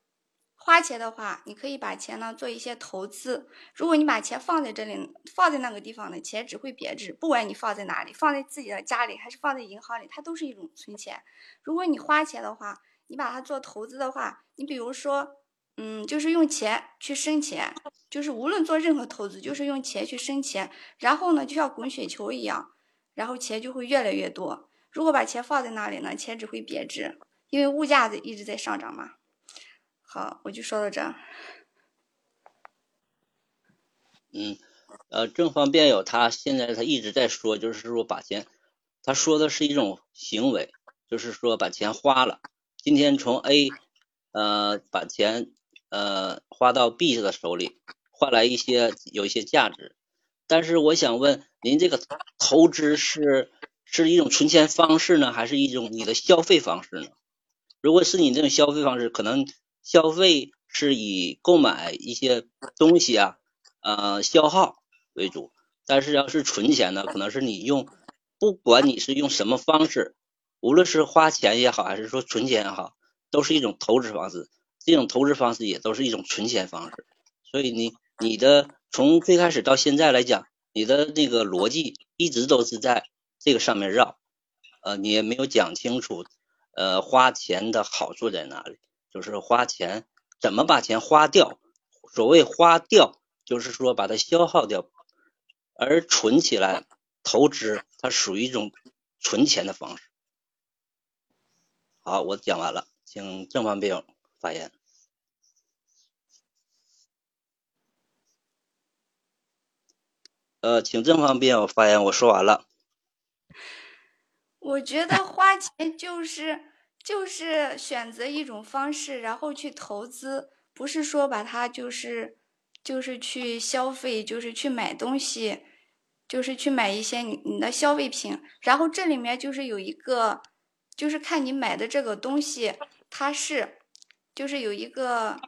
花钱的话，你可以把钱呢做一些投资。如果你把钱放在这里，放在那个地方呢，钱只会贬值。不管你放在哪里，放在自己的家里还是放在银行里，它都是一种存钱。如果你花钱的话，你把它做投资的话，你比如说，嗯，就是用钱去生钱，就是无论做任何投资，就是用钱去生钱。然后呢，就像滚雪球一样，然后钱就会越来越多。如果把钱放在那里呢，钱只会贬值，因为物价一直在上涨嘛。好，我就说到这。嗯，呃，正方辩友他现在他一直在说，就是说把钱，他说的是一种行为，就是说把钱花了。今天从 A，呃，把钱呃花到 B 的手里，换来一些有一些价值。但是我想问您，这个投资是是一种存钱方式呢，还是一种你的消费方式呢？如果是你这种消费方式，可能。消费是以购买一些东西啊，呃，消耗为主。但是要是存钱呢，可能是你用，不管你是用什么方式，无论是花钱也好，还是说存钱也好，都是一种投资方式。这种投资方式也都是一种存钱方式。所以你你的从最开始到现在来讲，你的那个逻辑一直都是在这个上面绕，呃，你也没有讲清楚，呃，花钱的好处在哪里。就是花钱，怎么把钱花掉？所谓花掉，就是说把它消耗掉，而存起来投资，它属于一种存钱的方式。好，我讲完了，请正方辩友发言。呃，请正方辩友发言，我说完了。我觉得花钱就是。就是选择一种方式，然后去投资，不是说把它就是就是去消费，就是去买东西，就是去买一些你你的消费品。然后这里面就是有一个，就是看你买的这个东西，它是就是有一个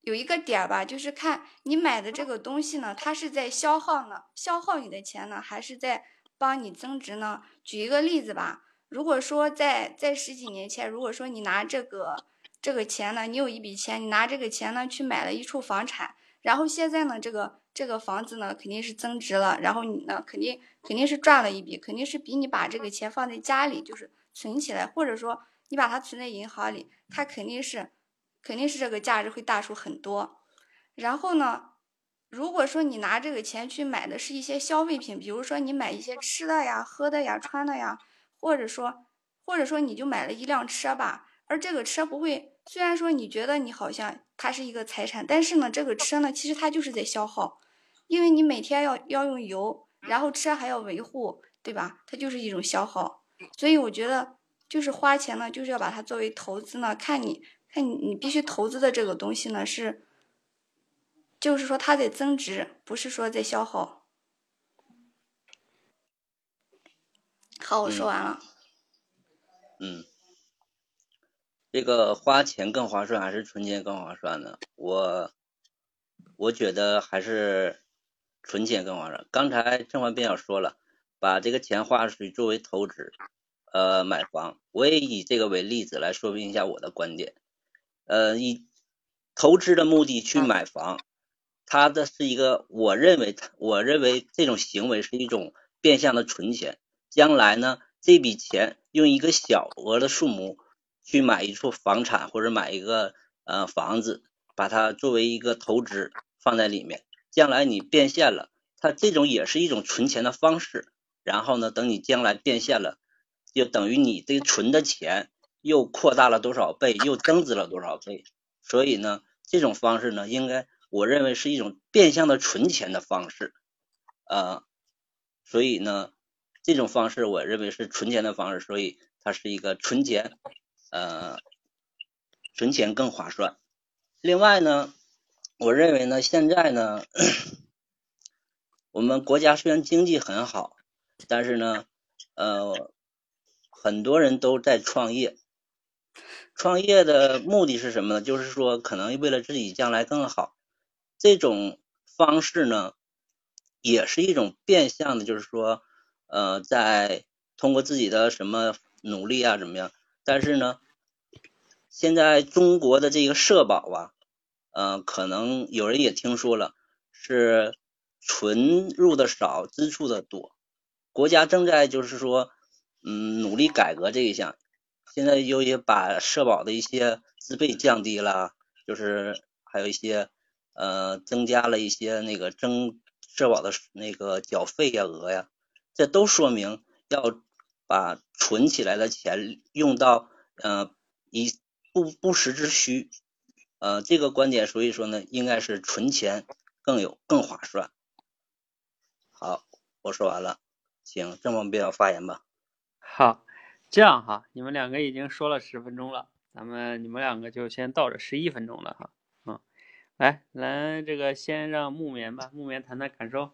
有一个点儿吧，就是看你买的这个东西呢，它是在消耗呢，消耗你的钱呢，还是在帮你增值呢？举一个例子吧。如果说在在十几年前，如果说你拿这个这个钱呢，你有一笔钱，你拿这个钱呢去买了一处房产，然后现在呢，这个这个房子呢肯定是增值了，然后你呢肯定肯定是赚了一笔，肯定是比你把这个钱放在家里就是存起来，或者说你把它存在银行里，它肯定是肯定是这个价值会大出很多。然后呢，如果说你拿这个钱去买的是一些消费品，比如说你买一些吃的呀、喝的呀、穿的呀。或者说，或者说你就买了一辆车吧，而这个车不会，虽然说你觉得你好像它是一个财产，但是呢，这个车呢，其实它就是在消耗，因为你每天要要用油，然后车还要维护，对吧？它就是一种消耗，所以我觉得就是花钱呢，就是要把它作为投资呢，看你看你你必须投资的这个东西呢是，就是说它在增值，不是说在消耗。好，我说完了。嗯，这个花钱更划算还是存钱更划算呢？我我觉得还是存钱更划算。刚才正方辩友说了，把这个钱花出去作为投资，呃，买房。我也以这个为例子来说明一下我的观点。呃，以投资的目的去买房，它的是一个，我认为，我认为这种行为是一种变相的存钱。将来呢，这笔钱用一个小额的数目去买一处房产或者买一个呃房子，把它作为一个投资放在里面，将来你变现了，它这种也是一种存钱的方式。然后呢，等你将来变现了，就等于你这存的钱又扩大了多少倍，又增值了多少倍。所以呢，这种方式呢，应该我认为是一种变相的存钱的方式，呃，所以呢，这种方式我认为是存钱的方式，所以它是一个存钱，呃，存钱更划算。另外呢，我认为呢，现在呢，我们国家虽然经济很好。但是呢，呃，很多人都在创业，创业的目的是什么呢？就是说，可能为了自己将来更好，这种方式呢，也是一种变相的，就是说，呃，在通过自己的什么努力啊，怎么样？但是呢，现在中国的这个社保啊，呃，可能有人也听说了，是存入的少，支出的多。国家正在就是说，嗯，努力改革这一项，现在又也把社保的一些资费降低了，就是还有一些呃增加了一些那个增社保的那个缴费呀额呀，这都说明要把存起来的钱用到呃一不不时之需，呃这个观点，所以说呢，应该是存钱更有更划算。好，我说完了。行，郑方便发言吧。好，这样哈，你们两个已经说了十分钟了，咱们你们两个就先到这十一分钟了哈。嗯，来来，这个先让木棉吧，木棉谈谈感受。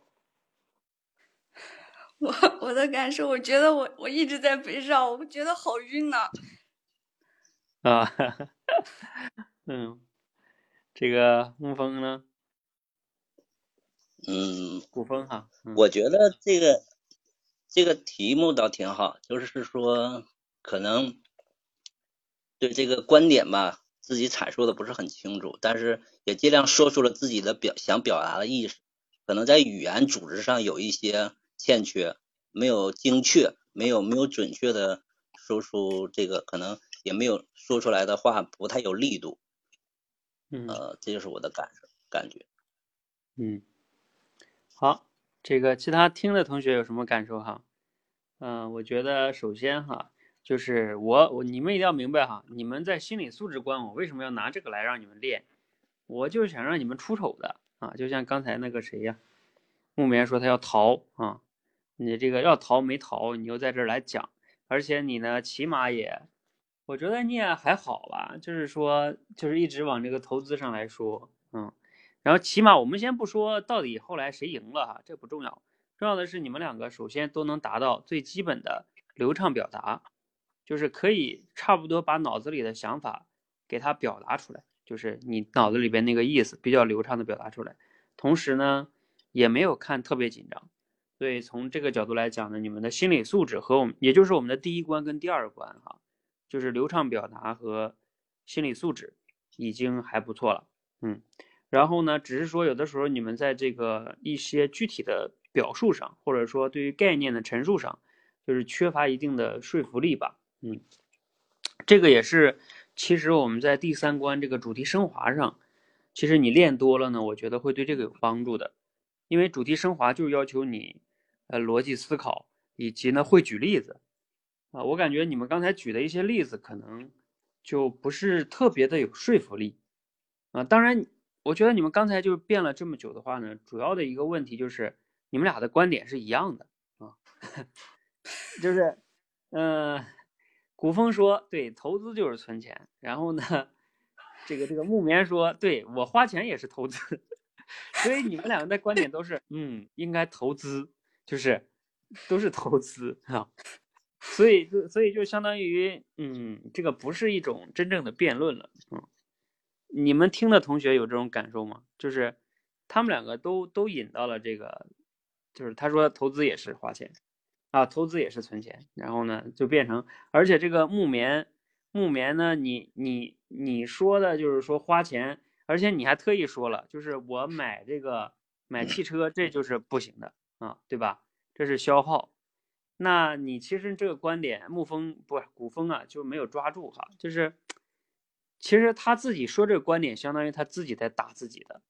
我我的感受，我觉得我我一直在北上，我觉得好晕呐。啊，嗯，这个沐风呢？嗯，古风哈。我觉得这个。这个题目倒挺好，就是说可能对这个观点吧，自己阐述的不是很清楚，但是也尽量说出了自己的表想表达的意思。可能在语言组织上有一些欠缺，没有精确，没有没有准确的说出这个，可能也没有说出来的话不太有力度。呃，这就是我的感受感觉。嗯，好。这个其他听的同学有什么感受哈？嗯，我觉得首先哈，就是我我你们一定要明白哈，你们在心理素质关我为什么要拿这个来让你们练？我就是想让你们出丑的啊！就像刚才那个谁呀，木棉说他要逃啊，你这个要逃没逃，你又在这儿来讲，而且你呢，起码也，我觉得你也还好吧，就是说就是一直往这个投资上来说，嗯。然后起码我们先不说到底后来谁赢了哈，这不重要，重要的是你们两个首先都能达到最基本的流畅表达，就是可以差不多把脑子里的想法给他表达出来，就是你脑子里边那个意思比较流畅的表达出来，同时呢也没有看特别紧张，所以从这个角度来讲呢，你们的心理素质和我们也就是我们的第一关跟第二关哈，就是流畅表达和心理素质已经还不错了，嗯。然后呢，只是说有的时候你们在这个一些具体的表述上，或者说对于概念的陈述上，就是缺乏一定的说服力吧。嗯，这个也是，其实我们在第三关这个主题升华上，其实你练多了呢，我觉得会对这个有帮助的。因为主题升华就是要求你，呃，逻辑思考以及呢会举例子。啊，我感觉你们刚才举的一些例子可能就不是特别的有说服力。啊，当然。我觉得你们刚才就是辩了这么久的话呢，主要的一个问题就是你们俩的观点是一样的啊，就是，嗯，古风说对，投资就是存钱，然后呢，这个这个木棉说对我花钱也是投资，所以你们两个的观点都是嗯，应该投资，就是 都是投资啊，所以就所以就相当于嗯，这个不是一种真正的辩论了，嗯。你们听的同学有这种感受吗？就是他们两个都都引到了这个，就是他说投资也是花钱啊，投资也是存钱，然后呢就变成，而且这个木棉木棉呢，你你你说的就是说花钱，而且你还特意说了，就是我买这个买汽车，这就是不行的啊，对吧？这是消耗。那你其实这个观点，沐风不是古风啊，就没有抓住哈，就是。其实他自己说这个观点，相当于他自己在打自己的，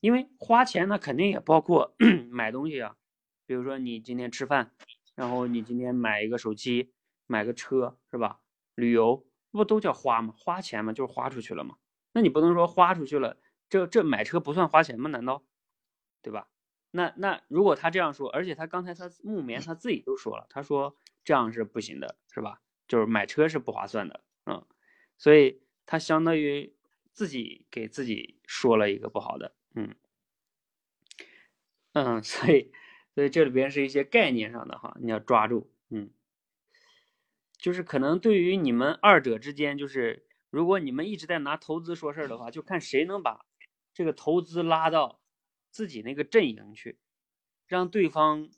因为花钱那肯定也包括 买东西啊，比如说你今天吃饭，然后你今天买一个手机，买个车是吧？旅游不都叫花吗？花钱嘛，就是花出去了嘛。那你不能说花出去了，这这买车不算花钱吗？难道，对吧？那那如果他这样说，而且他刚才他木棉他自己都说了，他说这样是不行的，是吧？就是买车是不划算的，嗯，所以他相当于自己给自己说了一个不好的，嗯嗯，所以所以这里边是一些概念上的哈，你要抓住，嗯，就是可能对于你们二者之间，就是如果你们一直在拿投资说事儿的话，就看谁能把这个投资拉到。自己那个阵营去，让对方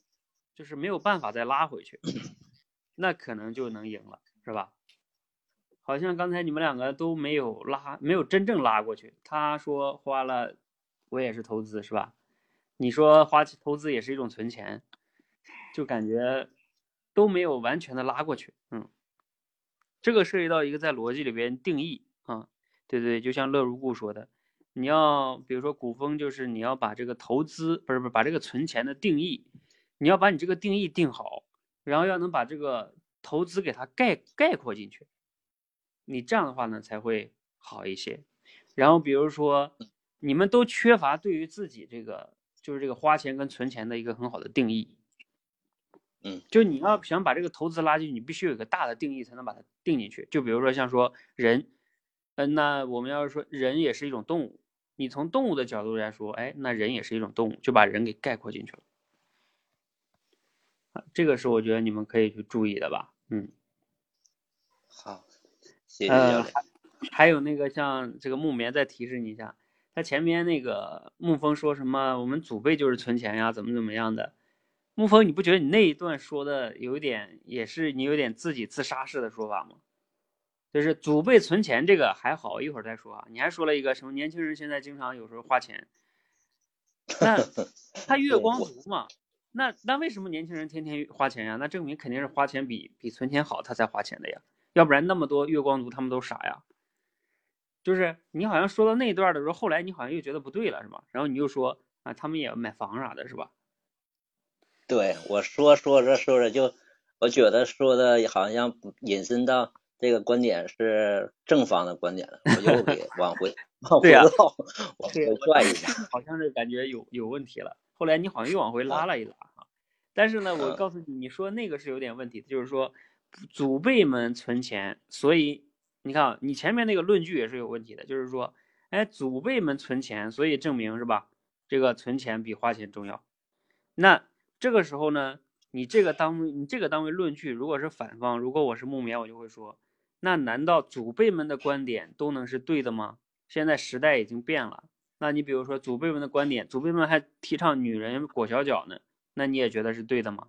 就是没有办法再拉回去，那可能就能赢了，是吧？好像刚才你们两个都没有拉，没有真正拉过去。他说花了，我也是投资，是吧？你说花投资也是一种存钱，就感觉都没有完全的拉过去。嗯，这个涉及到一个在逻辑里边定义啊，对对，就像乐如故说的。你要比如说古风，就是你要把这个投资不是不是把这个存钱的定义，你要把你这个定义定好，然后要能把这个投资给它概概括进去，你这样的话呢才会好一些。然后比如说你们都缺乏对于自己这个就是这个花钱跟存钱的一个很好的定义，嗯，就你要想把这个投资拉进去，你必须有一个大的定义才能把它定进去。就比如说像说人，嗯，那我们要是说人也是一种动物。你从动物的角度来说，哎，那人也是一种动物，就把人给概括进去了。啊，这个是我觉得你们可以去注意的吧？嗯，好，谢谢教练。还有那个像这个木棉再提示你一下，他前面那个沐风说什么？我们祖辈就是存钱呀，怎么怎么样的？沐风，你不觉得你那一段说的有一点，也是你有点自己自杀式的说法吗？就是祖辈存钱这个还好，一会儿再说啊。你还说了一个什么年轻人现在经常有时候花钱，那 他月光族嘛？那那为什么年轻人天天花钱呀？那证明肯定是花钱比比存钱好，他才花钱的呀。要不然那么多月光族他们都傻呀。就是你好像说到那一段的时候，后来你好像又觉得不对了，是吧？然后你又说啊，他们也买房啥的，是吧？对，我说说着说着就，我觉得说的好像引申到。这个观点是正方的观点了，我又给 往回往回绕，往回拽一下，好像是感觉有有问题了。后来你好像又往回拉了一拉啊。但是呢，我告诉你，你说那个是有点问题，就是说祖辈们存钱，所以你看你前面那个论据也是有问题的，就是说，哎，祖辈们存钱，所以证明是吧？这个存钱比花钱重要。那这个时候呢，你这个当你这个当为论据，如果是反方，如果我是木棉，我就会说。那难道祖辈们的观点都能是对的吗？现在时代已经变了。那你比如说祖辈们的观点，祖辈们还提倡女人裹小脚呢，那你也觉得是对的吗？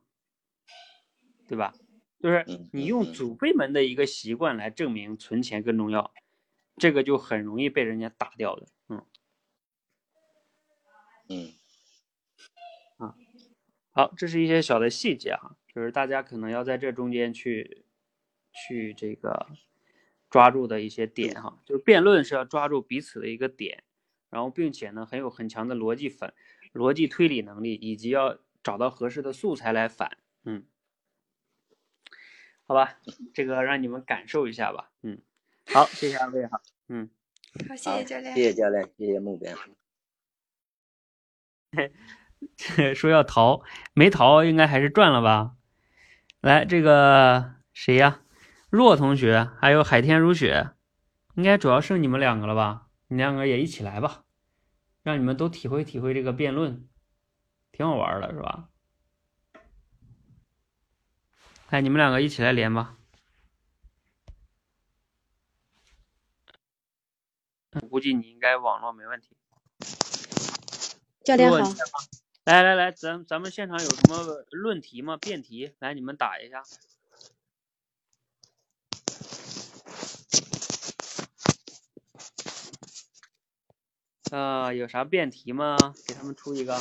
对吧？就是你用祖辈们的一个习惯来证明存钱更重要，这个就很容易被人家打掉的。嗯，嗯，啊，好，这是一些小的细节哈，就是大家可能要在这中间去。去这个抓住的一些点哈，就是辩论是要抓住彼此的一个点，然后并且呢很有很强的逻辑反、逻辑推理能力，以及要找到合适的素材来反。嗯，好吧，这个让你们感受一下吧。嗯，好，谢谢二位哈。嗯，好，谢谢教练，谢谢教练，谢谢目标。说要逃，没逃，应该还是赚了吧？来，这个谁呀？若同学还有海天如雪，应该主要剩你们两个了吧？你两个也一起来吧，让你们都体会体会这个辩论，挺好玩的，是吧？来，你们两个一起来连吧。我估计你应该网络没问题。教练好。来来来，咱咱们现场有什么论题吗？辩题，来你们打一下。呃，有啥辩题吗？给他们出一个，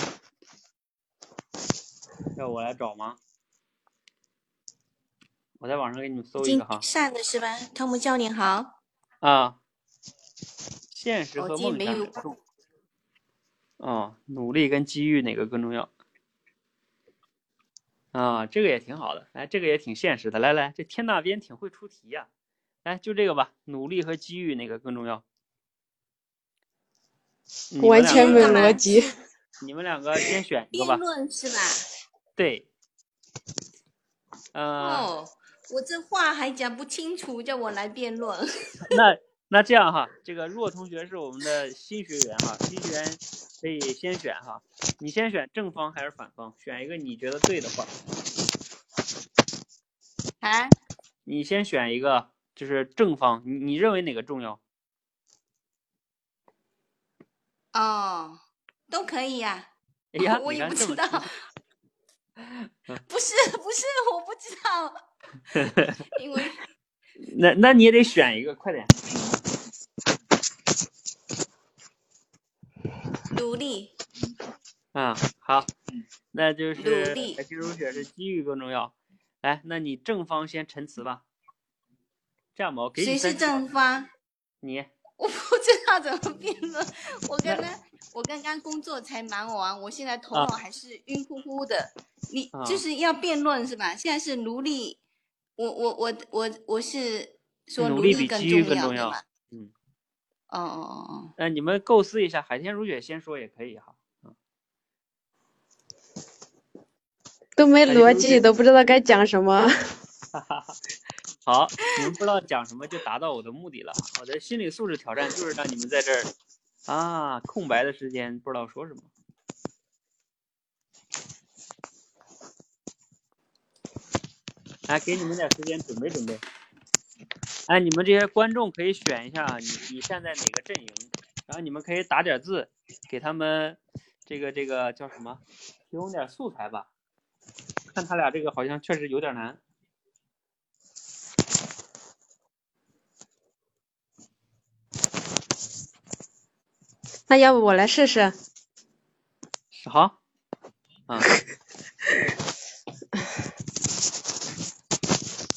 要我来找吗？我在网上给你们搜一个哈。善的是吧？汤姆教练好。啊。现实和梦想？哦，努力跟机遇哪个更重要？啊，这个也挺好的，哎，这个也挺现实的。来来，这天大边挺会出题呀、来，就这个吧，努力和机遇哪个更重要？完全没有逻辑。你们两个先选一个辩吧。论是吧？对，呃，哦，我这话还讲不清楚，叫我来辩论。那那这样哈，这个若同学是我们的新学员哈，新学员可以先选哈，你先选正方还是反方？选一个你觉得对的话，啊，你先选一个就是正方，你你认为哪个重要？哦，都可以呀、哎呀，我也不知道不是不是，我不知道，因为 那那你也得选一个，快点。努力啊，好，那就是努力白金如雪是机遇更重要。来，那你正方先陈词吧。这样吧，我给你谁是正方？你我不知道怎么辩论。我刚刚我刚刚工作才忙完，我现在头啊脑还是晕乎乎的。你啊就是要辩论是吧？现在是奴隶，我我我我我是说努奴隶比机遇更重要吧？嗯，哦哦哦哦，那你们构思一下，海天如雪先说也可以哈。都没逻辑，都不知道该讲什么。哈哈哈。好，你们不知道讲什么就达到我的目的了。我的心理素质挑战就是让你们在这儿啊空白的时间不知道说什么。来，给你们点时间准备准备。哎，你们这些观众可以选一下你你站在哪个阵营，然后你们可以打点字，给他们这个这个叫什么，提供点素材吧。看他俩这个好像确实有点难。那要不我来试试？好，嗯，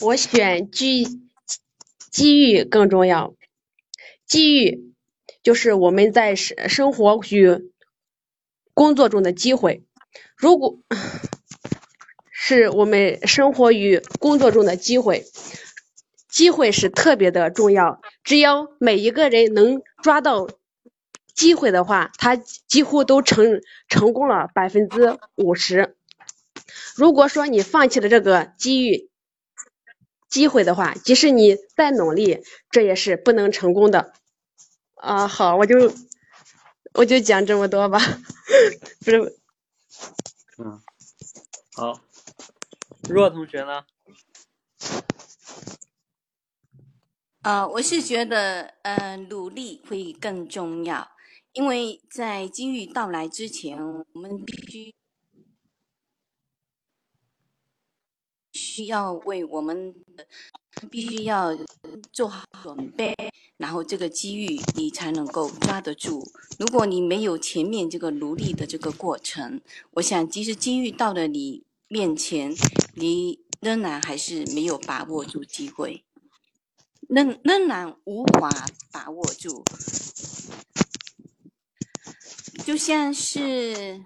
我选机机遇更重要。机遇就是我们在生生活与工作中的机会。如果是我们生活与工作中的机会，机会是特别的重要。只要每一个人能抓到机会的话，他几乎都成成功了百分之五十。如果说你放弃了这个机遇机会的话，即使你再努力，这也是不能成功的。啊，好，我就我就讲这么多吧，不是嗯，好。若同学呢？呃，我是觉得呃努力会更重要，因为在机遇到来之前，我们必须需要为我们必须要做好准备，然后这个机遇你才能够抓得住。如果你没有前面这个努力的这个过程，我想即使机遇到了你面前，你仍然还是没有把握住机会，仍仍然无法把握住。就像是，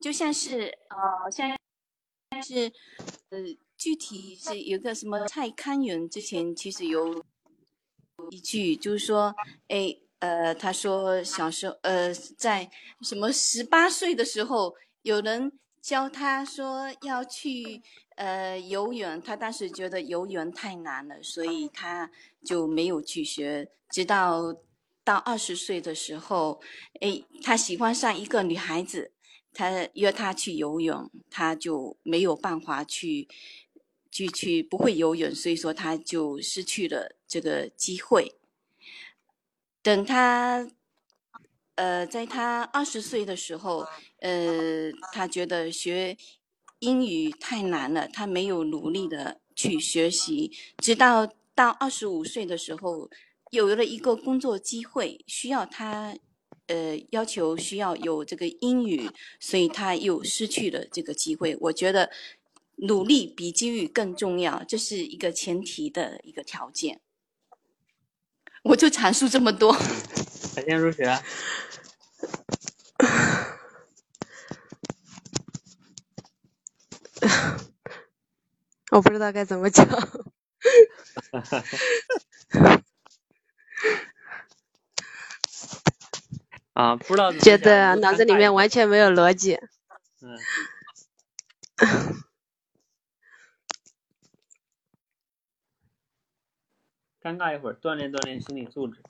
就像是呃，像是呃，具体是有个什么蔡康永之前其实有一句，就是说，哎，呃，他说小时候呃，在什么十八岁的时候，有人教他说要去呃游泳，他当时觉得游泳太难了，所以他就没有去学，直到到二十岁的时候，哎，他喜欢上一个女孩子，他约她去游泳，他就没有办法去去去不会游泳，所以说他就失去了这个机会。等他呃，在他二十岁的时候，呃，他觉得学英语太难了，他没有努力的去学习，直到到二十五岁的时候，有了一个工作机会，需要他呃要求需要有这个英语，所以他又失去了这个机会。我觉得努力比机遇更重要，这是一个前提的一个条件。我就阐述这么多。感谢入学。我不知道该怎么讲。啊，不知道。觉得脑子里面完全没有逻辑。嗯。尴尬一会儿，锻炼锻炼心理素质。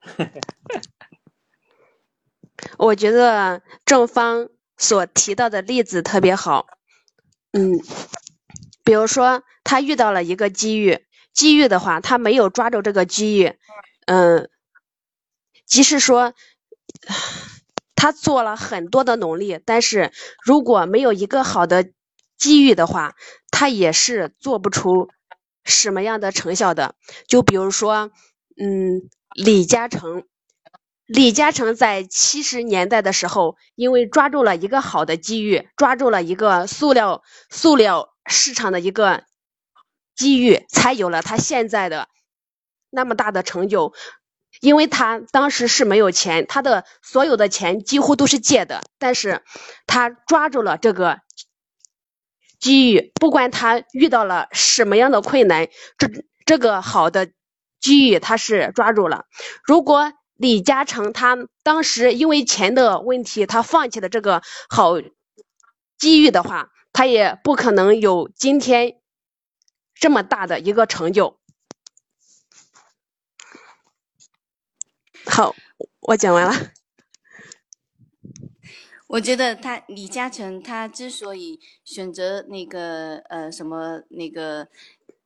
我觉得正方所提到的例子特别好，嗯，比如说他遇到了一个机遇，机遇的话他没有抓住这个机遇，嗯，即使说他做了很多的努力，但是如果没有一个好的机遇的话，他也是做不出什么样的成效的。就比如说，嗯，李嘉诚。李嘉诚在七十年代的时候，因为抓住了一个好的机遇，抓住了一个塑料塑料市场的一个机遇，才有了他现在的那么大的成就。因为他当时是没有钱，他的所有的钱几乎都是借的，但是他抓住了这个机遇，不管他遇到了什么样的困难，这这个好的机遇他是抓住了。如果李嘉诚他当时因为钱的问题，他放弃了这个好机遇的话，他也不可能有今天这么大的一个成就。好，我讲完了。我觉得他李嘉诚他之所以选择那个呃什么那个。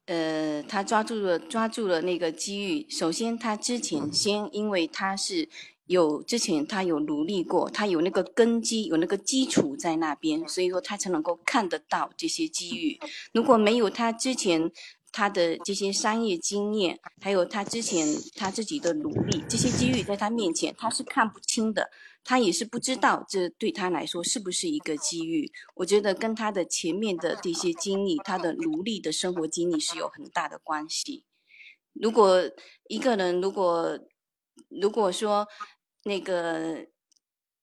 呃，他抓住了抓住了那个机遇。首先，他之前先因为他是有之前他有努力过，他有那个根基，有那个基础在那边，所以说他才能够看得到这些机遇。如果没有他之前他的这些商业经验，还有他之前他自己的努力，这些机遇在他面前他是看不清的。他也是不知道这对他来说是不是一个机遇。我觉得跟他的前面的这些经历，他的努力的生活经历是有很大的关系。如果一个人如果如果说那个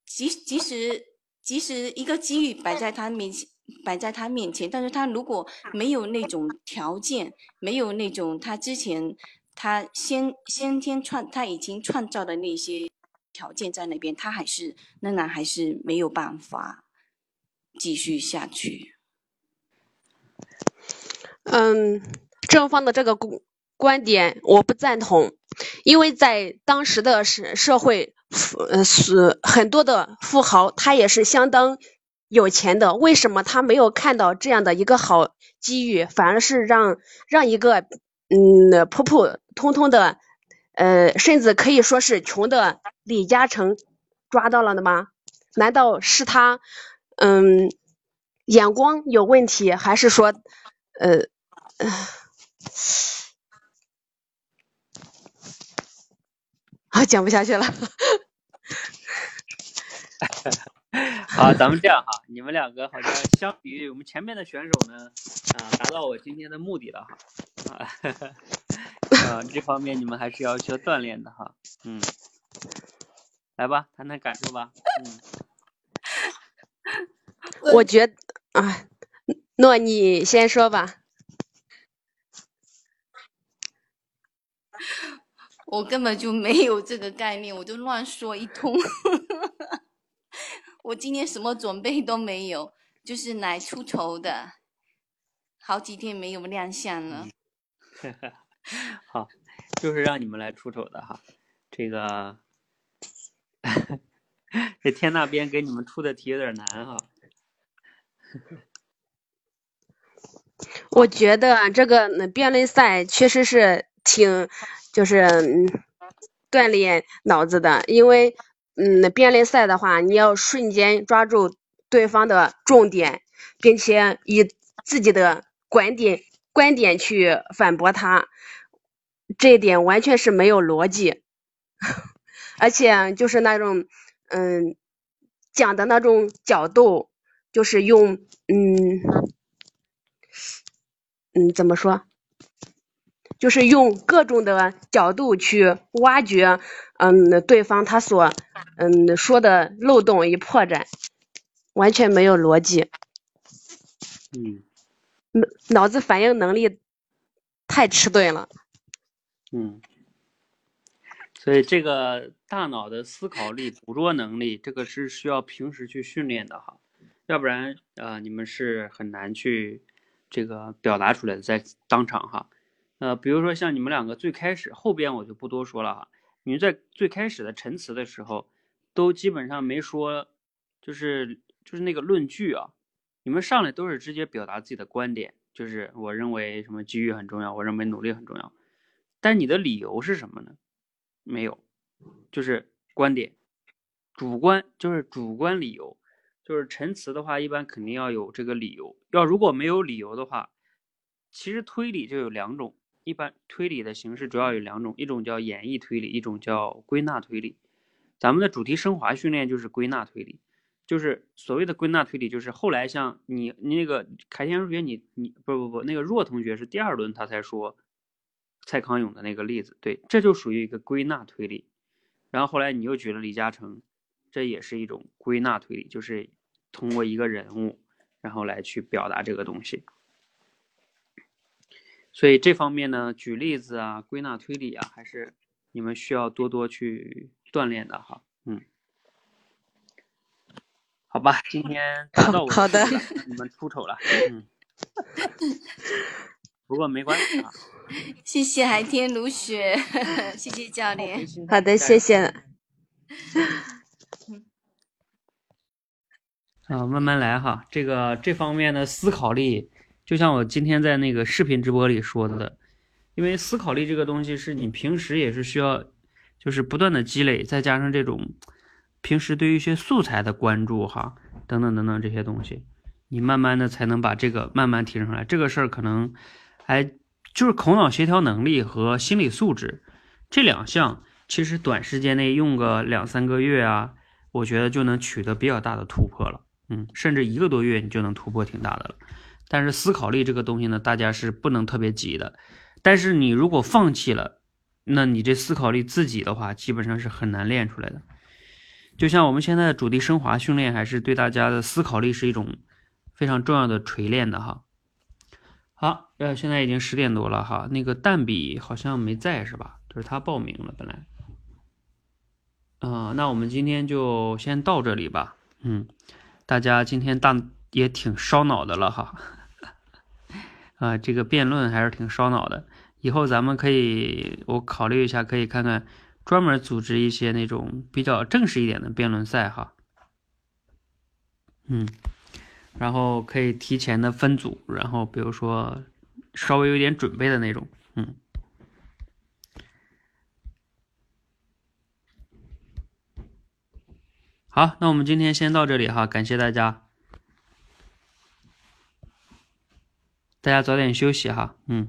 即即使即使一个机遇摆在他面前摆在他面前，但是他如果没有那种条件，没有那种他之前他先先天创他已经创造的那些。条件在那边，他还是仍然还是没有办法继续下去。嗯，正方的这个观观点我不赞同，因为在当时的社社会，呃是很多的富豪，他也是相当有钱的，为什么他没有看到这样的一个好机遇，反而是让让一个嗯普普通通的？呃，甚至可以说是穷的李嘉诚抓到了的吗？难道是他嗯眼光有问题，还是说呃啊讲不下去了？好，咱们这样哈，你们两个好像相比于我们前面的选手呢，啊，达到我今天的目的了哈啊。啊，这方面你们还是要需要锻炼的哈。嗯，来吧，谈谈感受吧。嗯，我觉得，啊，诺，你先说吧。我根本就没有这个概念，我就乱说一通。我今天什么准备都没有，就是来出头的。好几天没有亮相了。好，就是让你们来出丑的哈，这个 这天那边给你们出的题有点难哈。我觉得这个辩论赛确实是挺就是锻炼脑子的，因为嗯辩论赛的话，你要瞬间抓住对方的重点，并且以自己的观点观点去反驳他。这一点完全是没有逻辑，而且就是那种，嗯，讲的那种角度，就是用，嗯，嗯，怎么说？就是用各种的角度去挖掘，嗯，对方他所嗯说的漏洞与破绽，完全没有逻辑，嗯脑脑子反应能力太迟钝了。嗯，所以这个大脑的思考力、捕捉能力，这个是需要平时去训练的哈，要不然呃你们是很难去这个表达出来的，在当场哈。呃，比如说像你们两个最开始，后边我就不多说了哈。你们在最开始的陈词的时候，都基本上没说，就是就是那个论据啊，你们上来都是直接表达自己的观点，就是我认为什么机遇很重要，我认为努力很重要。但你的理由是什么呢？没有，就是观点，主观就是主观理由，就是陈词的话，一般肯定要有这个理由。要如果没有理由的话，其实推理就有两种。一般推理的形式主要有两种，一种叫演绎推理，一种叫归纳推理。咱们的主题升华训练就是归纳推理，就是所谓的归纳推理，就是后来像你你那个凯天同学，你你不不不，那个若同学是第二轮他才说蔡康永的那个例子，对，这就属于一个归纳推理。然后后来你又举了李嘉诚，这也是一种归纳推理，就是通过一个人物，然后来去表达这个东西。所以这方面呢，举例子啊，归纳推理啊，还是你们需要多多去锻炼的哈。嗯，好吧，今天达 到我好的，你们出丑了。嗯，不过没关系啊。谢谢海天如雪，谢谢教练。好的，谢谢。啊，慢慢来哈。这个这方面的思考力。就像我今天在那个视频直播里说的，因为思考力这个东西是你平时也是需要，就是不断的积累，再加上这种平时对于一些素材的关注哈，等等等等这些东西，你慢慢的才能把这个慢慢提升上来。这个事儿可能还就是口脑协调能力和心理素质这两项，其实短时间内用个两三个月啊，我觉得就能取得比较大的突破了。嗯，甚至一个多月你就能突破挺大的了。但是思考力这个东西呢，大家是不能特别急的。但是你如果放弃了，那你这思考力自己的话，基本上是很难练出来的。就像我们现在的主题升华训练，还是对大家的思考力是一种非常重要的锤炼的哈。好，呃，现在已经十点多了哈，那个蛋比好像没在是吧？就是他报名了本来。啊，那我们今天就先到这里吧。嗯，大家今天大也挺烧脑的了哈。啊，这个辩论还是挺烧脑的。以后咱们可以，我考虑一下，可以看看专门组织一些那种比较正式一点的辩论赛哈。嗯，然后可以提前的分组，然后比如说稍微有点准备的那种。嗯，好，那我们今天先到这里哈，感谢大家。大家早点休息哈，嗯。